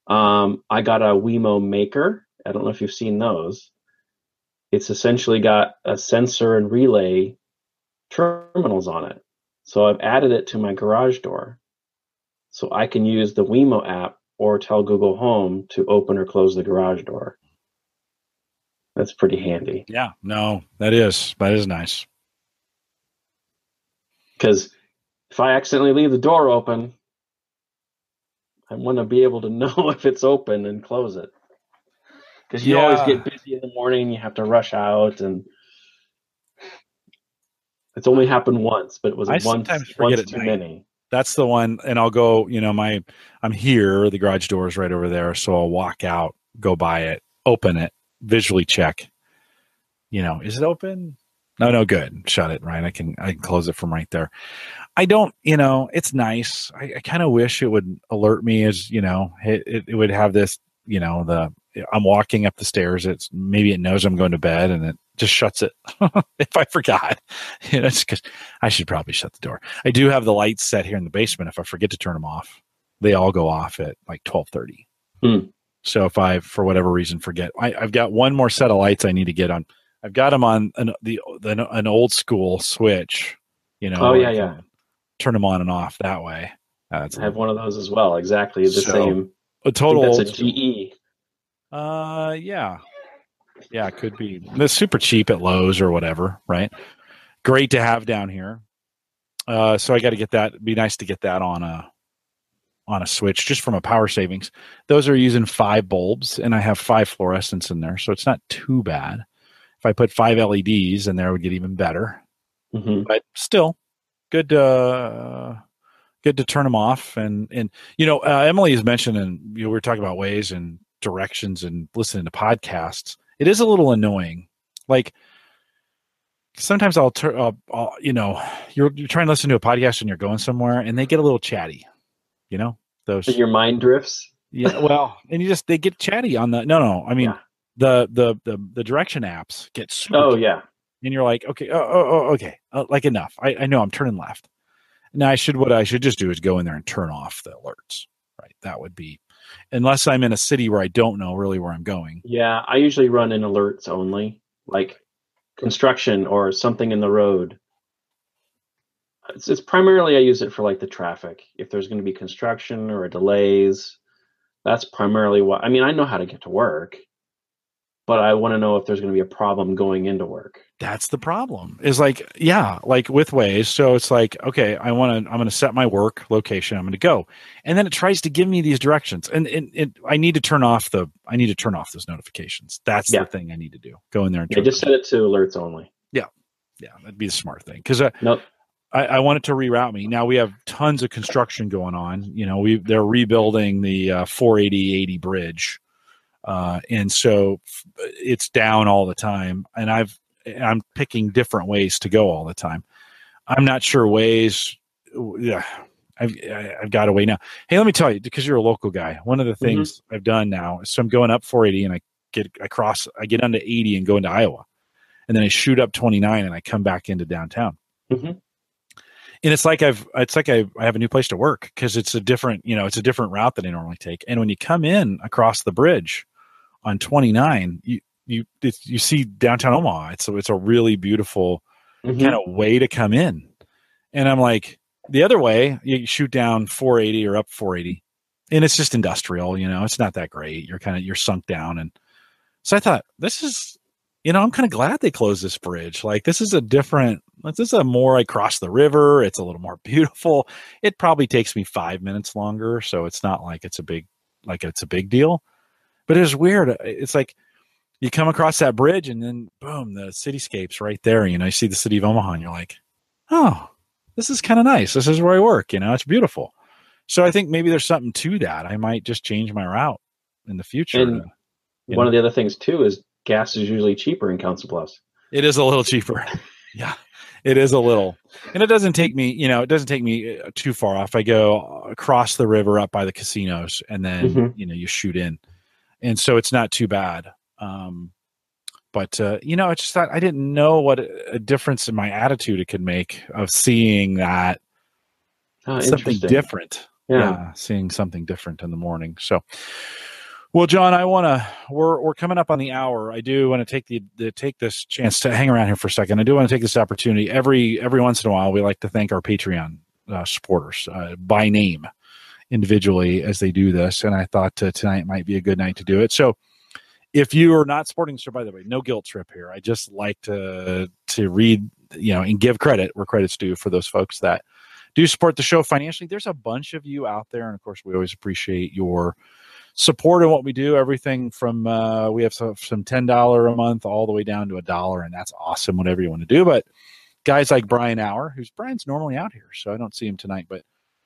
B: Um, I got a Wemo Maker. I don't know if you've seen those. It's essentially got a sensor and relay terminals on it. So I've added it to my garage door. So I can use the Wemo app or tell Google Home to open or close the garage door. That's pretty handy.
A: Yeah, no, that is that is nice.
B: Because if I accidentally leave the door open, I want to be able to know if it's open and close it. Because you
A: Yeah.
B: always get busy in the morning, you have to rush out, and it's only happened once, but it was
A: I
B: once,
A: sometimes forget
B: once too
A: night.
B: many.
A: That's the one, and I'll go. You know, my I'm here. The garage door is right over there, so I'll walk out, go by it, open it, visually check. You know, is it open? No, no, good. Shut it. Right, I can I can close it from right there. I don't. You know, it's nice. I, I kind of wish it would alert me as you know it, it, it would have this. You know, the I'm walking up the stairs. It's maybe it knows I'm going to bed, and it just shuts it if I forgot. You know, it's because I should probably shut the door. I do have the lights set here in the basement. If I forget to turn them off, they all go off at like twelve thirty.
B: Hmm.
A: So if I, for whatever reason, forget, I, I've got one more set of lights I need to get on. I've got them on an, the, the an old school switch. You know.
B: Oh, yeah, yeah.
A: Turn them on and off that way. Uh,
B: I have one of those as well. Exactly the
A: So,
B: same.
A: A total.
B: that's a. GE.
A: Uh, yeah, yeah, it could be. It's super cheap at Lowe's or whatever, right? Great to have down here. Uh, so I got to get that. It'd be nice to get that on a on a switch just from a power savings. Those are using five bulbs, and I have five fluorescents in there, so it's not too bad. If I put five LEDs in there, it would get even better.
B: hmm
A: But still, good. Uh, good to turn them off and and you know uh, emily has mentioned and you know, we were talking about Waze and directions and listening to podcasts it is a little annoying like sometimes i'll turn uh, I'll, you know you're, you're trying to listen to a podcast and you're going somewhere and they get a little chatty you know those
B: So your mind drifts.
A: yeah well and you just they get chatty on the no no i mean
B: Yeah.
A: the, the the the direction apps get
B: Oh yeah.
A: and you're like, okay, oh, oh, oh okay, uh, like enough. I, I know I'm turning left. Now I should what I should just do is go in there and turn off the alerts. Right, that would be, unless I'm in a city where I don't know really where I'm going.
B: Yeah, I usually run in alerts only, like construction or something in the road. It's, it's primarily I use it for like the traffic. If there's going to be construction or delays, that's primarily what I mean. I know how to get to work, but I want to know if there's going to be a problem going into work.
A: That's the problem. Is like, yeah, like with Waze. So it's like, okay, I want to, I'm going to set my work location. I'm going to go, and then it tries to give me these directions, and and it, I need to turn off the, I need to turn off those notifications. That's
B: Yeah.
A: the thing I need to do. Go in there and
B: I just set it to alerts only.
A: yeah, yeah, that'd be the smart thing because
B: Nope.
A: I, I want it to reroute me. Now we have tons of construction going on. You know, we they're rebuilding the uh, 480 80 bridge, uh, and so it's down all the time. And I've I'm picking different ways to go all the time. I'm not sure Waze. Yeah, I've I've got a way now. Hey, let me tell you, because you're a local guy. One of the things I've done now is so I'm going up 480 and I get I cross I get onto 80 and go into Iowa, and then I shoot up 29 and I come back into downtown
B: Mhm.
A: and it's like I've it's like I, I have a new place to work because it's a different you know it's a different route that I normally take. And when you come in across the bridge on 29, you you it's, you see downtown Omaha. It's a, it's a really beautiful
B: Mhm.
A: kind of way to come in. And I'm like the other way, you shoot down 480 or up 480, and it's just industrial. You know, it's not that great. You're kind of you're sunk down, and so I thought this is you know, I'm kind of glad they closed this bridge. Like this is a different, this is a more I cross the river. It's a little more beautiful. It probably takes me five minutes longer, so it's not like it's a big, like it's a big deal. But it's weird. It's like you come across that bridge and then boom, the cityscape's right there. You know, you see the city of Omaha, and you're like, oh, this is kind of nice. This is where I work. You know, it's beautiful. So I think maybe there's something to that. I might just change my route in the future.
B: And one know. of the other things too is gas is usually cheaper in Council Bluffs.
A: It is a little cheaper. yeah, it is a little, and it doesn't take me, you know, it doesn't take me uh, too far off. I go across the river up by the casinos, and then mm-hmm. you know you shoot in, and so it's not too bad. Um, but uh, you know, I just thought I didn't know what a difference in my attitude it could make of seeing that oh, something different. Yeah. yeah, seeing something different in the morning. So, well, Jon, I want to. We're we're coming up on the hour. I do want to take the, the take this chance to hang around here for a second. I do want to take this opportunity every every once in a while. We like to thank our Patreon uh, supporters uh, by name, individually as they do this. And I thought uh, tonight might be a good night to do it. So, if you are not supporting the show, by the way, no guilt trip here. I just like to to read, you know, and give credit where credit's due for those folks that do support the show financially. There's a bunch of you out there, and of course, we always appreciate your support in what we do. Everything from uh, we have some, some ten dollar a month all the way down to a dollar, and that's awesome. Whatever you want to do, but guys like Brian Hour, who's Brian's normally out here, so I don't see him tonight, but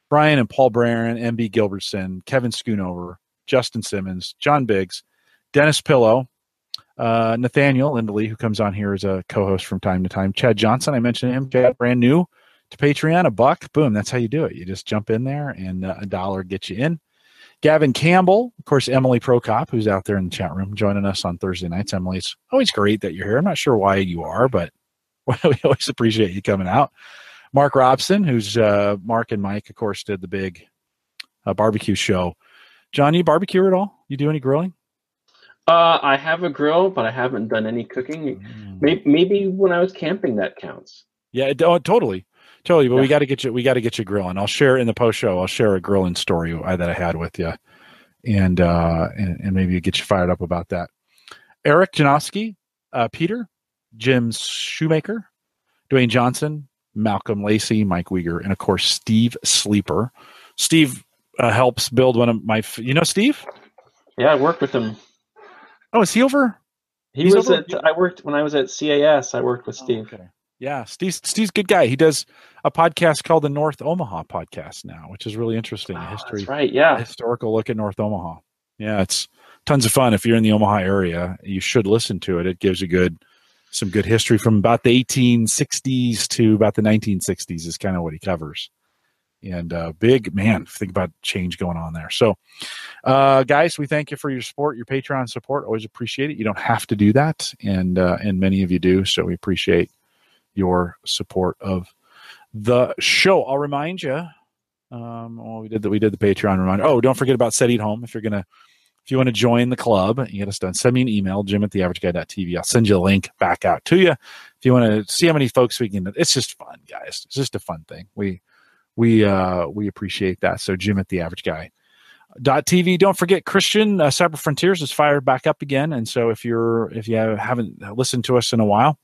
A: Brian and Paul Barron, MB Gilbertson, Kevin Schoonover, Justin Simmons, John Biggs, Dennis Pillow, uh, Nathaniel Lindley, who comes on here as a co-host from time to time, Chad Johnson, I mentioned him, Chad, brand new to Patreon, a buck, boom, that's how you do it. You just jump in there, and uh, a dollar gets you in. Gavin Campbell, of course, Emily Prokop, who's out there in the chat room joining us on Thursday nights. Emily, it's always great that you're here. I'm not sure why you are, but we always appreciate you coming out. Mark Robson, who's uh, Mark and Mike, of course, did the big uh, barbecue show. Jon, you barbecue at all? You do any grilling?
B: Uh, I have a grill, but I haven't done any cooking. Mm. Maybe, maybe, when I was camping, that counts.
A: Yeah, it, oh, totally. Totally, but yeah. we got to get you. We got to get you grilling. I'll share in the post show. I'll share a grilling story that I had with you, and uh, and, and maybe get you fired up about that. Eric Janowski, uh, Peter, Jim Shoemaker, Dwayne Johnson, Malcolm Lacey, Mike Wieger, and of course Steve Sleeper. Steve uh, helps build one of my. You know Steve?
B: Yeah, I worked with him.
A: Oh, is he over?
B: He He's was over? at. I worked when I was at CAS. I worked with Steve. Oh, okay.
A: Yeah, Steve, Steve's good guy. He does a podcast called the North Omaha Podcast now, which is really interesting.
B: Oh, history, right? Yeah,
A: historical look at North Omaha. Yeah, it's tons of fun. If you're in the Omaha area, you should listen to it. It gives a good, some good history from about the 1860s to about the 1960s is kind of what he covers. And uh, big man, think about change going on there. So, uh, guys, we thank you for your support, your Patreon support. Always appreciate it. You don't have to do that, and uh, and many of you do. So we appreciate your support of the show. I'll remind you. Um, well, we did that. We did the Patreon reminder. Oh, don't forget about SETI@home. If you're gonna, if you want to join the club, you get us done. Send me an email, Jim at theaverageguy.tv. I'll send you a link back out to you. If you want to see how many folks we can, it's just fun, guys. It's just a fun thing. We, we, uh, we appreciate that. So Jim at the Average Guy. Dot TV. Don't forget, Christian uh, Cyber Frontiers is fired back up again. And so if you're if you haven't listened to us in a while,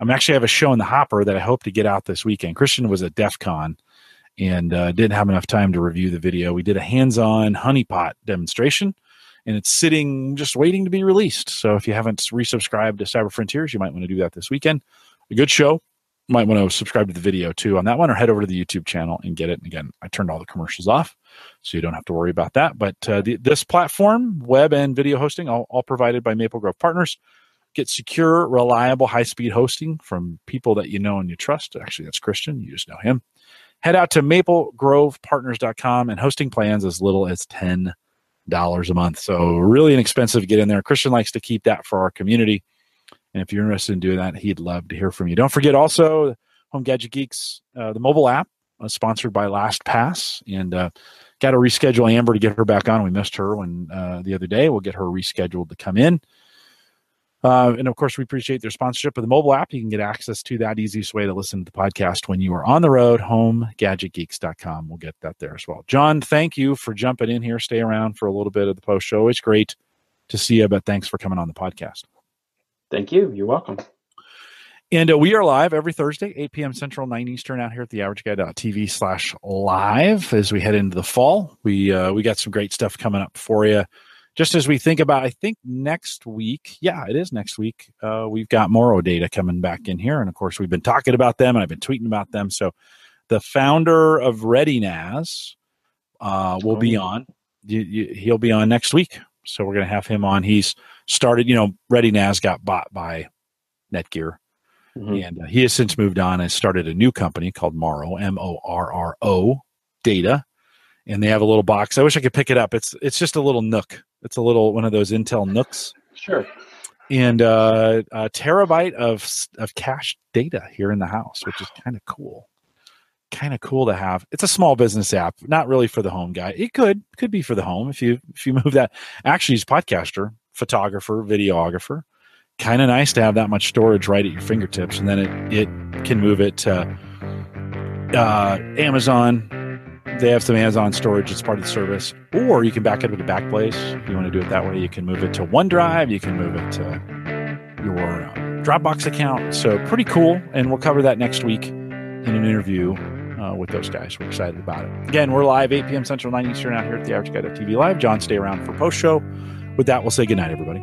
A: I'm actually have a show in the hopper that I hope to get out this weekend. Christian was at DEF CON and uh, didn't have enough time to review the video. We did a hands-on honeypot demonstration, and it's sitting just waiting to be released. So if you haven't resubscribed to Cyber Frontiers, you might want to do that this weekend. A good show. Might want to subscribe to the video too on that one, or head over to the YouTube channel and get it. And again, I turned all the commercials off, so you don't have to worry about that. But uh, the, this platform, web and video hosting, all, all provided by Maple Grove Partners. Get secure, reliable, high speed hosting from people that you know and you trust. Actually, that's Christian. You just know him. Head out to maplegrovepartners.com and hosting plans as little as $10 a month. So, really inexpensive to get in there. Christian likes to keep that for our community. And if you're interested in doing that, he'd love to hear from you. Don't forget also Home Gadget Geeks, uh, the mobile app, uh, sponsored by LastPass. And uh, got to reschedule Amber to get her back on. We missed her when uh, the other day. We'll get her rescheduled to come in. Uh, and of course, we appreciate their sponsorship of the mobile app. You can get access to that easiest way to listen to the podcast when you are on the road, homegadgetgeeks.com. We'll get that there as well. Jon, thank you for jumping in here. Stay around for a little bit of the post show. It's great to see you, but thanks for coming on the podcast.
B: Thank you. You're welcome.
A: And uh, we are live every Thursday, 8 p.m. Central, 9 Eastern, out here at the averageguy.tv slash live as we head into the fall. We uh, we got some great stuff coming up for you just as we think about, I think next week, yeah, it is next week. Uh, we've got Morro data coming back in here, and of course, we've been talking about them, and I've been tweeting about them. So, the founder of ReadyNAS uh, will oh. be on. You, you, he'll be on next week. So we're going to have him on. He's started, you know, ReadyNAS got bought by Netgear. Mm-hmm. And uh, he has since moved on and started a new company called Morro, M O R R O Data. And they have a little box. I wish I could pick it up. It's it's just a little NUC. It's a little one of those Intel NUCs.
B: Sure.
A: And uh, a terabyte of of cached data here in the house, which is kind of cool kind of cool to have. It's a small business app, not really for the home guy. It could could be for the home if you if you move that. Actually, he's podcaster, photographer, videographer. Kind of nice to have that much storage right at your fingertips, and then it it can move it to uh, Amazon. They have some Amazon storage; it's part of the service. Or you can back it up to Backblaze if you want to do it that way. You can move it to OneDrive. You can move it to your uh, Dropbox account. So pretty cool, and we'll cover that next week in an interview uh, with those guys. We're excited about it. Again, we're live 8 p.m. Central, 9 Eastern out here at the Average Guy TV Live. Jon, stay around for post show. With that, we'll say goodnight, everybody.